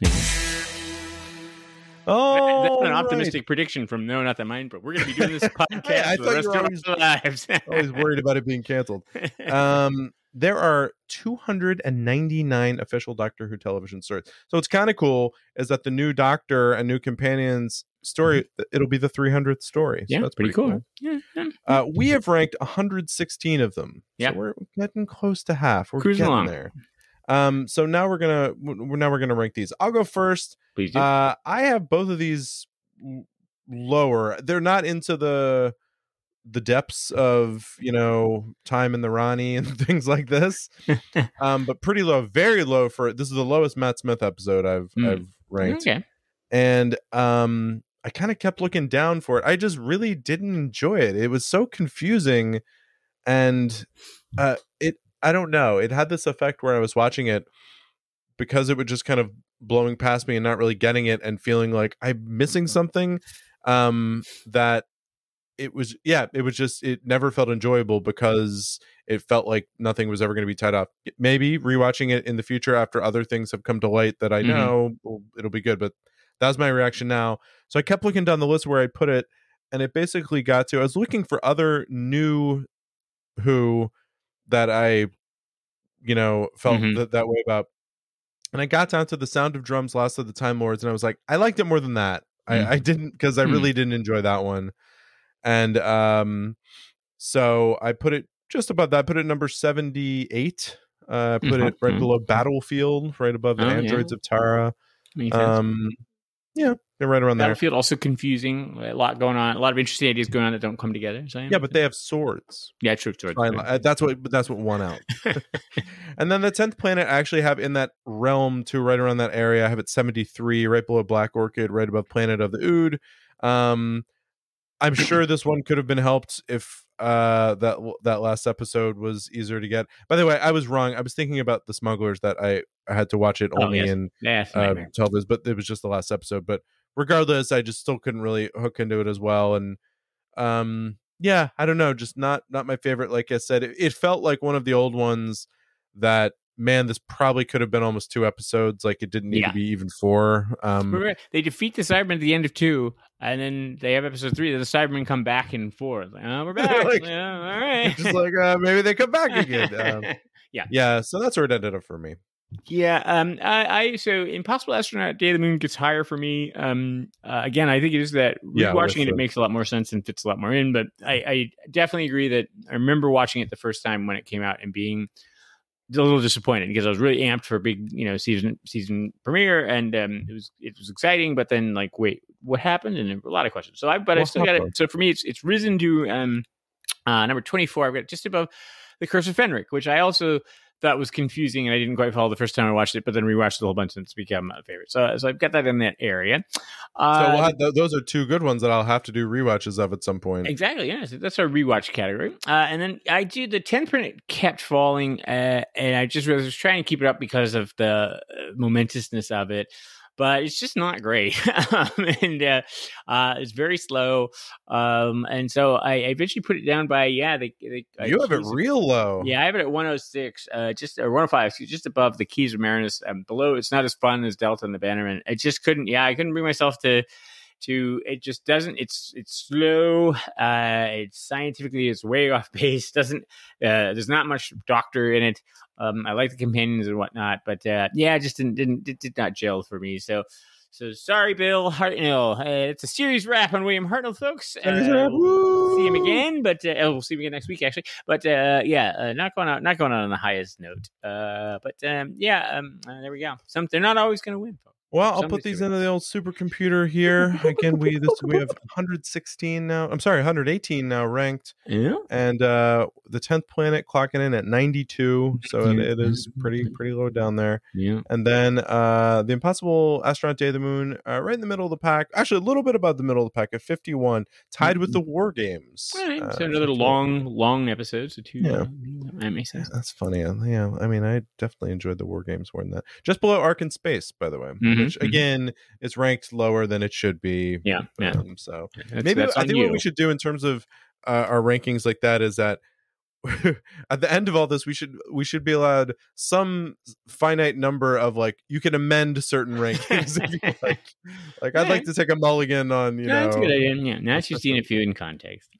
yeah. oh That's an optimistic prediction from No, Not That Mind, but we're going to be doing this podcast I for thought the rest you of were our lives. always worried about it being canceled um there are 299 official doctor who television stories so it's kind of cool is that the new doctor and new companions story, it'll be the 300th story. So Mm-hmm. yeah, that's pretty, cool. Yeah, yeah. Uh, we have ranked 116 of them. Yeah. so we're getting close to half. We're Cruising getting along. there. Um, so now we're gonna we're now we're gonna rank these. I'll go first. Please do. Uh, I have both of these lower. They're not into the the depths of you know Time and the Rani and things like this. um, but pretty low, very low for this is the lowest Matt Smith episode I've Mm. I've ranked okay. and um i kind of kept looking down for it i just really didn't enjoy it it was so confusing and uh it i don't know it had this effect where i was watching it because it was just kind of blowing past me and not really getting it and feeling like i'm missing something um that it was yeah it was just it never felt enjoyable because it felt like nothing was ever going to be tied off maybe rewatching it in the future after other things have come to light that i Mhm. know it'll be good but that was my reaction now so i kept looking down the list where i put it and it basically got to i was looking for other new who that i you know felt Mhm. that, that way about and i got down to the sound of drums last of the time lords and i was like i liked it more than that Mm. I, I didn't because i Mm. really didn't enjoy that one and um so i put it just about that I put it number 78 uh put it right Mhm. below battlefield right above the Oh, yeah. androids of tara um yeah they're right around there Battlefield also confusing. A lot going on. A lot of interesting ideas going on that don't come together. So yeah but they have swords yeah, true. true. uh, that's what that's what won out and then the 10th planet i actually have in that realm too right around that area i have it 73 right below black orchid right above planet of the ood um i'm sure this one could have been helped if uh that that last episode was easier to get by the way i was wrong i was thinking about the smugglers that i i had to watch it Oh, only yes. in it's uh, television, but it was just the last episode. But regardless, I just still couldn't really hook into it as well. And um, yeah, I don't know, just not not my favorite. Like I said, it, it felt like one of the old ones that man, this probably could have been almost two episodes. Like it didn't need Yeah. to be even four. Um, Remember, they defeat the Cybermen at the end of two, and then they have episode three. The Cybermen come back in four. Like, oh, we're back. Like- yeah, all right. just like uh, maybe they come back again. Um, yeah. yeah, so that's where it ended up for me. Yeah, um, I, I so Impossible Astronaut Day of the Moon gets higher for me. Um, uh, again, I think it is that Yeah, rewatching with it, it makes a lot more sense and fits a lot more in. But I, I definitely agree that I remember watching it the first time when it came out and being a little disappointed because I was really amped for a big, you know, season season premiere, and um, it was it was exciting. But then, like, wait, what happened? And a lot of questions. So I, but I still got it. So for me, it's it's risen to um, uh, number twenty four. I've got just above the Curse of Fenric, which I also thought was confusing and I didn't quite follow the first time I watched it, but then rewatched it a whole bunch and it's become a favorite. So, so I've got that in that area. So Uh, we'll have, th- those are two good ones that I'll have to do rewatches of at some point. Exactly. Yeah. So that's our rewatch category. Uh, and then I do the 10th print kept falling. Uh, and I just was trying to keep it up because of the uh, momentousness of it. But it's just not great. um, and uh, uh, it's very slow. Um, and so I, I eventually put it down by, yeah, they, they, uh, you have it real low. Yeah, I have it at 106, uh, just or 105, excuse- just above the Keys of Marinus. Um, below, it's not as fun as Delta and the Bannermen. I just couldn't. Yeah, I couldn't bring myself to to. It just doesn't. It's it's slow. Uh, it's scientifically it's way off base. Doesn't. Uh, there's not much Doctor in it. Um, I like the companions and whatnot, but uh, yeah, it just didn't didn't it did not gel for me. So. So sorry, Bill Hartnell. Uh, it's a series wrap on William Hartnell, folks. Uh, we'll see him again, but uh, oh, we'll see him again next week, actually. But uh, yeah, uh, not going out, not going out on the highest note. Uh, but um, yeah, um, there we go. Some they're not always going to win. Folks. Well, I'll put these into the old supercomputer here. Again, we this we have 116 now. I'm sorry, 118 now ranked, Yeah. and uh the 10th planet clocking in at 92. So it, it is pretty pretty low down there. Yeah. And then uh the Impossible Astronaut Day of the Moon, uh, right in the middle of the pack. Actually, a little bit above the middle of the pack at 51, tied with the War Games. All right. Uh, so another long, long episode. So two. Yeah. uh, that makes sense. That's funny. Yeah, I mean, I definitely enjoyed the War Games more than that. Just below Ark in Space, by the way, Mhm, which mhm. again is ranked lower than it should be. Yeah. Yeah. Um, so That's, maybe that's I think you. what we should do in terms of uh, our rankings like that is that at the end of all this, we should we should be allowed some finite number of like you can amend certain rankings. if you like. like I'd like to take a mulligan on you No, know. that's a good idea. Yeah. Now she's seen a few in context.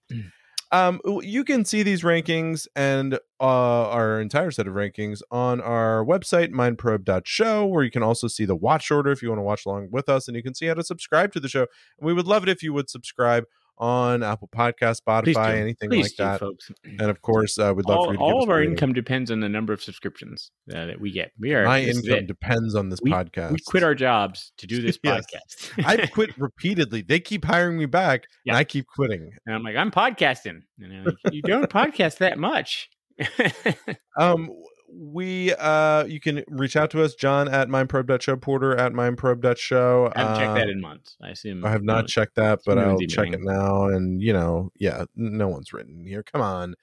Um, you can see these rankings and uh, our entire set of rankings on our website, mindprobe.show, where you can also see the watch order if you want to watch along with us, and you can see how to subscribe to the show. And we would love it if you would subscribe on Apple Podcast, Spotify, anything Please like do, that. folks. And of course, uh, we'd love all, for you to all of our rating. income depends on the number of subscriptions uh, that we get. We are My income depends on this We- podcast. We quit our jobs to do this Yes. podcast. I've quit repeatedly. They keep hiring me back, Yeah. and I keep quitting. And I'm like, I'm podcasting. And they're you don't podcast that much. Um, we uh, you can reach out to us, John at mindprobe.show, Porter at mindprobe.show. I haven't checked Uh, that in months. I assume I have not checked that, but I'll check it now. And you know, yeah, no one's written here. Come on,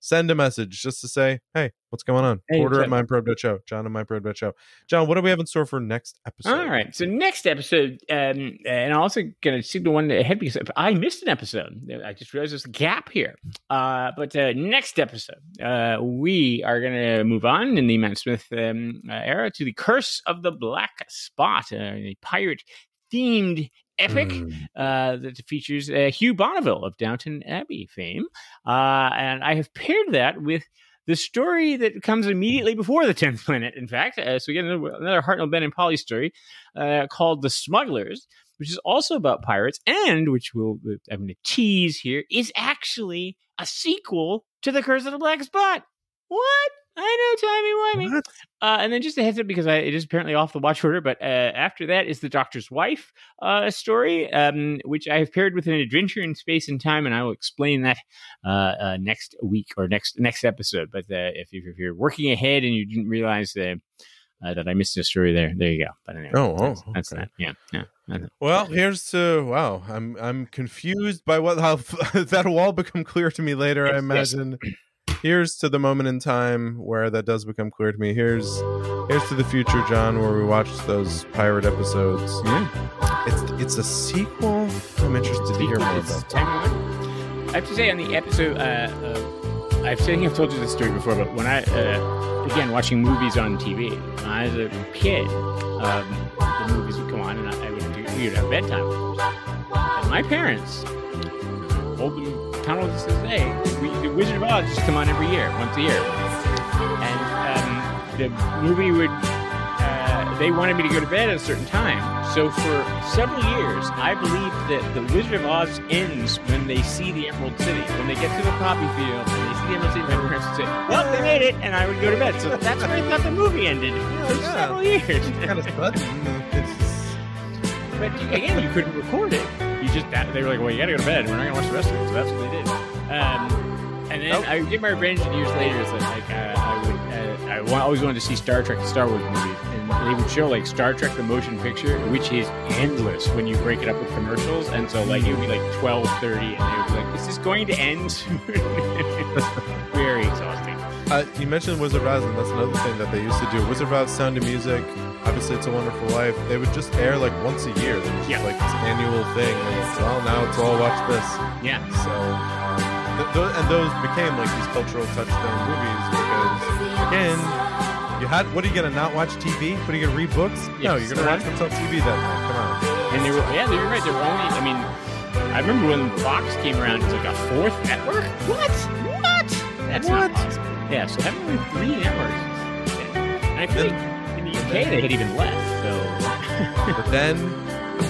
send a message just to say, hey, what's going on? Hey, Porter at what's mindprobe.show, John at mindprobe.show. John, what do we have in store for next episode? All right. So next episode, um, and I'm also going to signal one ahead because I missed an episode. I just realized there's a gap here. Uh, but uh, next episode, uh, we are going to move on in the Matt Smith um, uh, era to the Curse of the Black Spot, uh, a pirate themed epic Mm. uh, that features uh, Hugh Bonneville of Downton Abbey fame. Uh, and I have paired that with the story that comes immediately before the 10th planet, in fact. Uh, so we get another, another Hartnell, Ben, and Polly story uh, called The Smugglers, which is also about pirates, and which we'll, I'm going to tease here, is actually a sequel to The Curse of the Black Spot. What? I know, Timey Wimey. Uh, and then just a heads up because I, it is apparently off the watch order. But uh, after that is the Doctor's Wife uh, story, um, which I have paired with an adventure in space and time, and I will explain that uh, uh, next week or next next episode. But uh, if, if you're working ahead and you didn't realize uh, that I missed a story there, there you go. But anyway, Oh, oh, that's, that's okay. that. Yeah, yeah. Well, here's to wow. I'm I'm confused by what how that'll all become clear to me later. I imagine. yes. Here's to the moment in time where that does become clear to me. Here's here's to the future, John, where we watch those pirate episodes. Yeah. It's it's a sequel. I'm interested to hear more about. I have to say on the episode, uh, uh, I've think I've told you this story before, but when I uh, again watching movies on TV, when I was a kid, um, the movies would come on, and I, I would do, we would have bedtime. And my parents, old them count on this to say, we, the Wizard of Oz just come on every year, once a year, and um, the movie would. Uh, they wanted me to go to bed at a certain time. So for several years, I believed that the Wizard of Oz ends when they see the Emerald City. When they get to the poppy field and they see the Emerald City, parents would say, "Well, they made it," and I would go to bed. So that's where I thought the movie ended for yeah. several years. kind of sudden. But again, you couldn't record it. You just that, they were like, "Well, you got to go to bed. We're not going to watch the rest of it." So that's what they did. Um, and then Nope. I get my revenge years later. Is that like uh, I would uh, I always wanted to see Star Trek and Star Wars movies, and they would show like Star Trek the motion picture, which is endless when you break it up with commercials. And so like it would be like twelve thirty, and they would be like, "Is this going to end soon?" Very exhausting. Uh, you mentioned Wizard of Oz, and that's another thing that they used to do. Wizard of Oz, Sound of Music. Obviously, it's a Wonderful Life. They would just air like once a year. It was Yeah. like this annual thing. And it's, well, now it's all watch this. Yeah. So, th- th- and those became like these cultural touchstone movies because, again, you had. What are you gonna not watch TV? What are you gonna read books? no, you're gonna watch what's on TV that night. Come on. And they were, yeah, you're right. They were only, I mean, I remember when Fox came around, it was like a fourth network. What? What? That's not possible. Yeah, so having only three networks. And I feel like in the UK they had even less. So, But then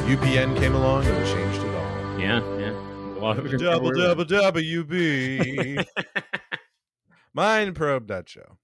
UPN came along and changed it all. yeah, yeah. Well, Double double double UB. Mindprobe.show.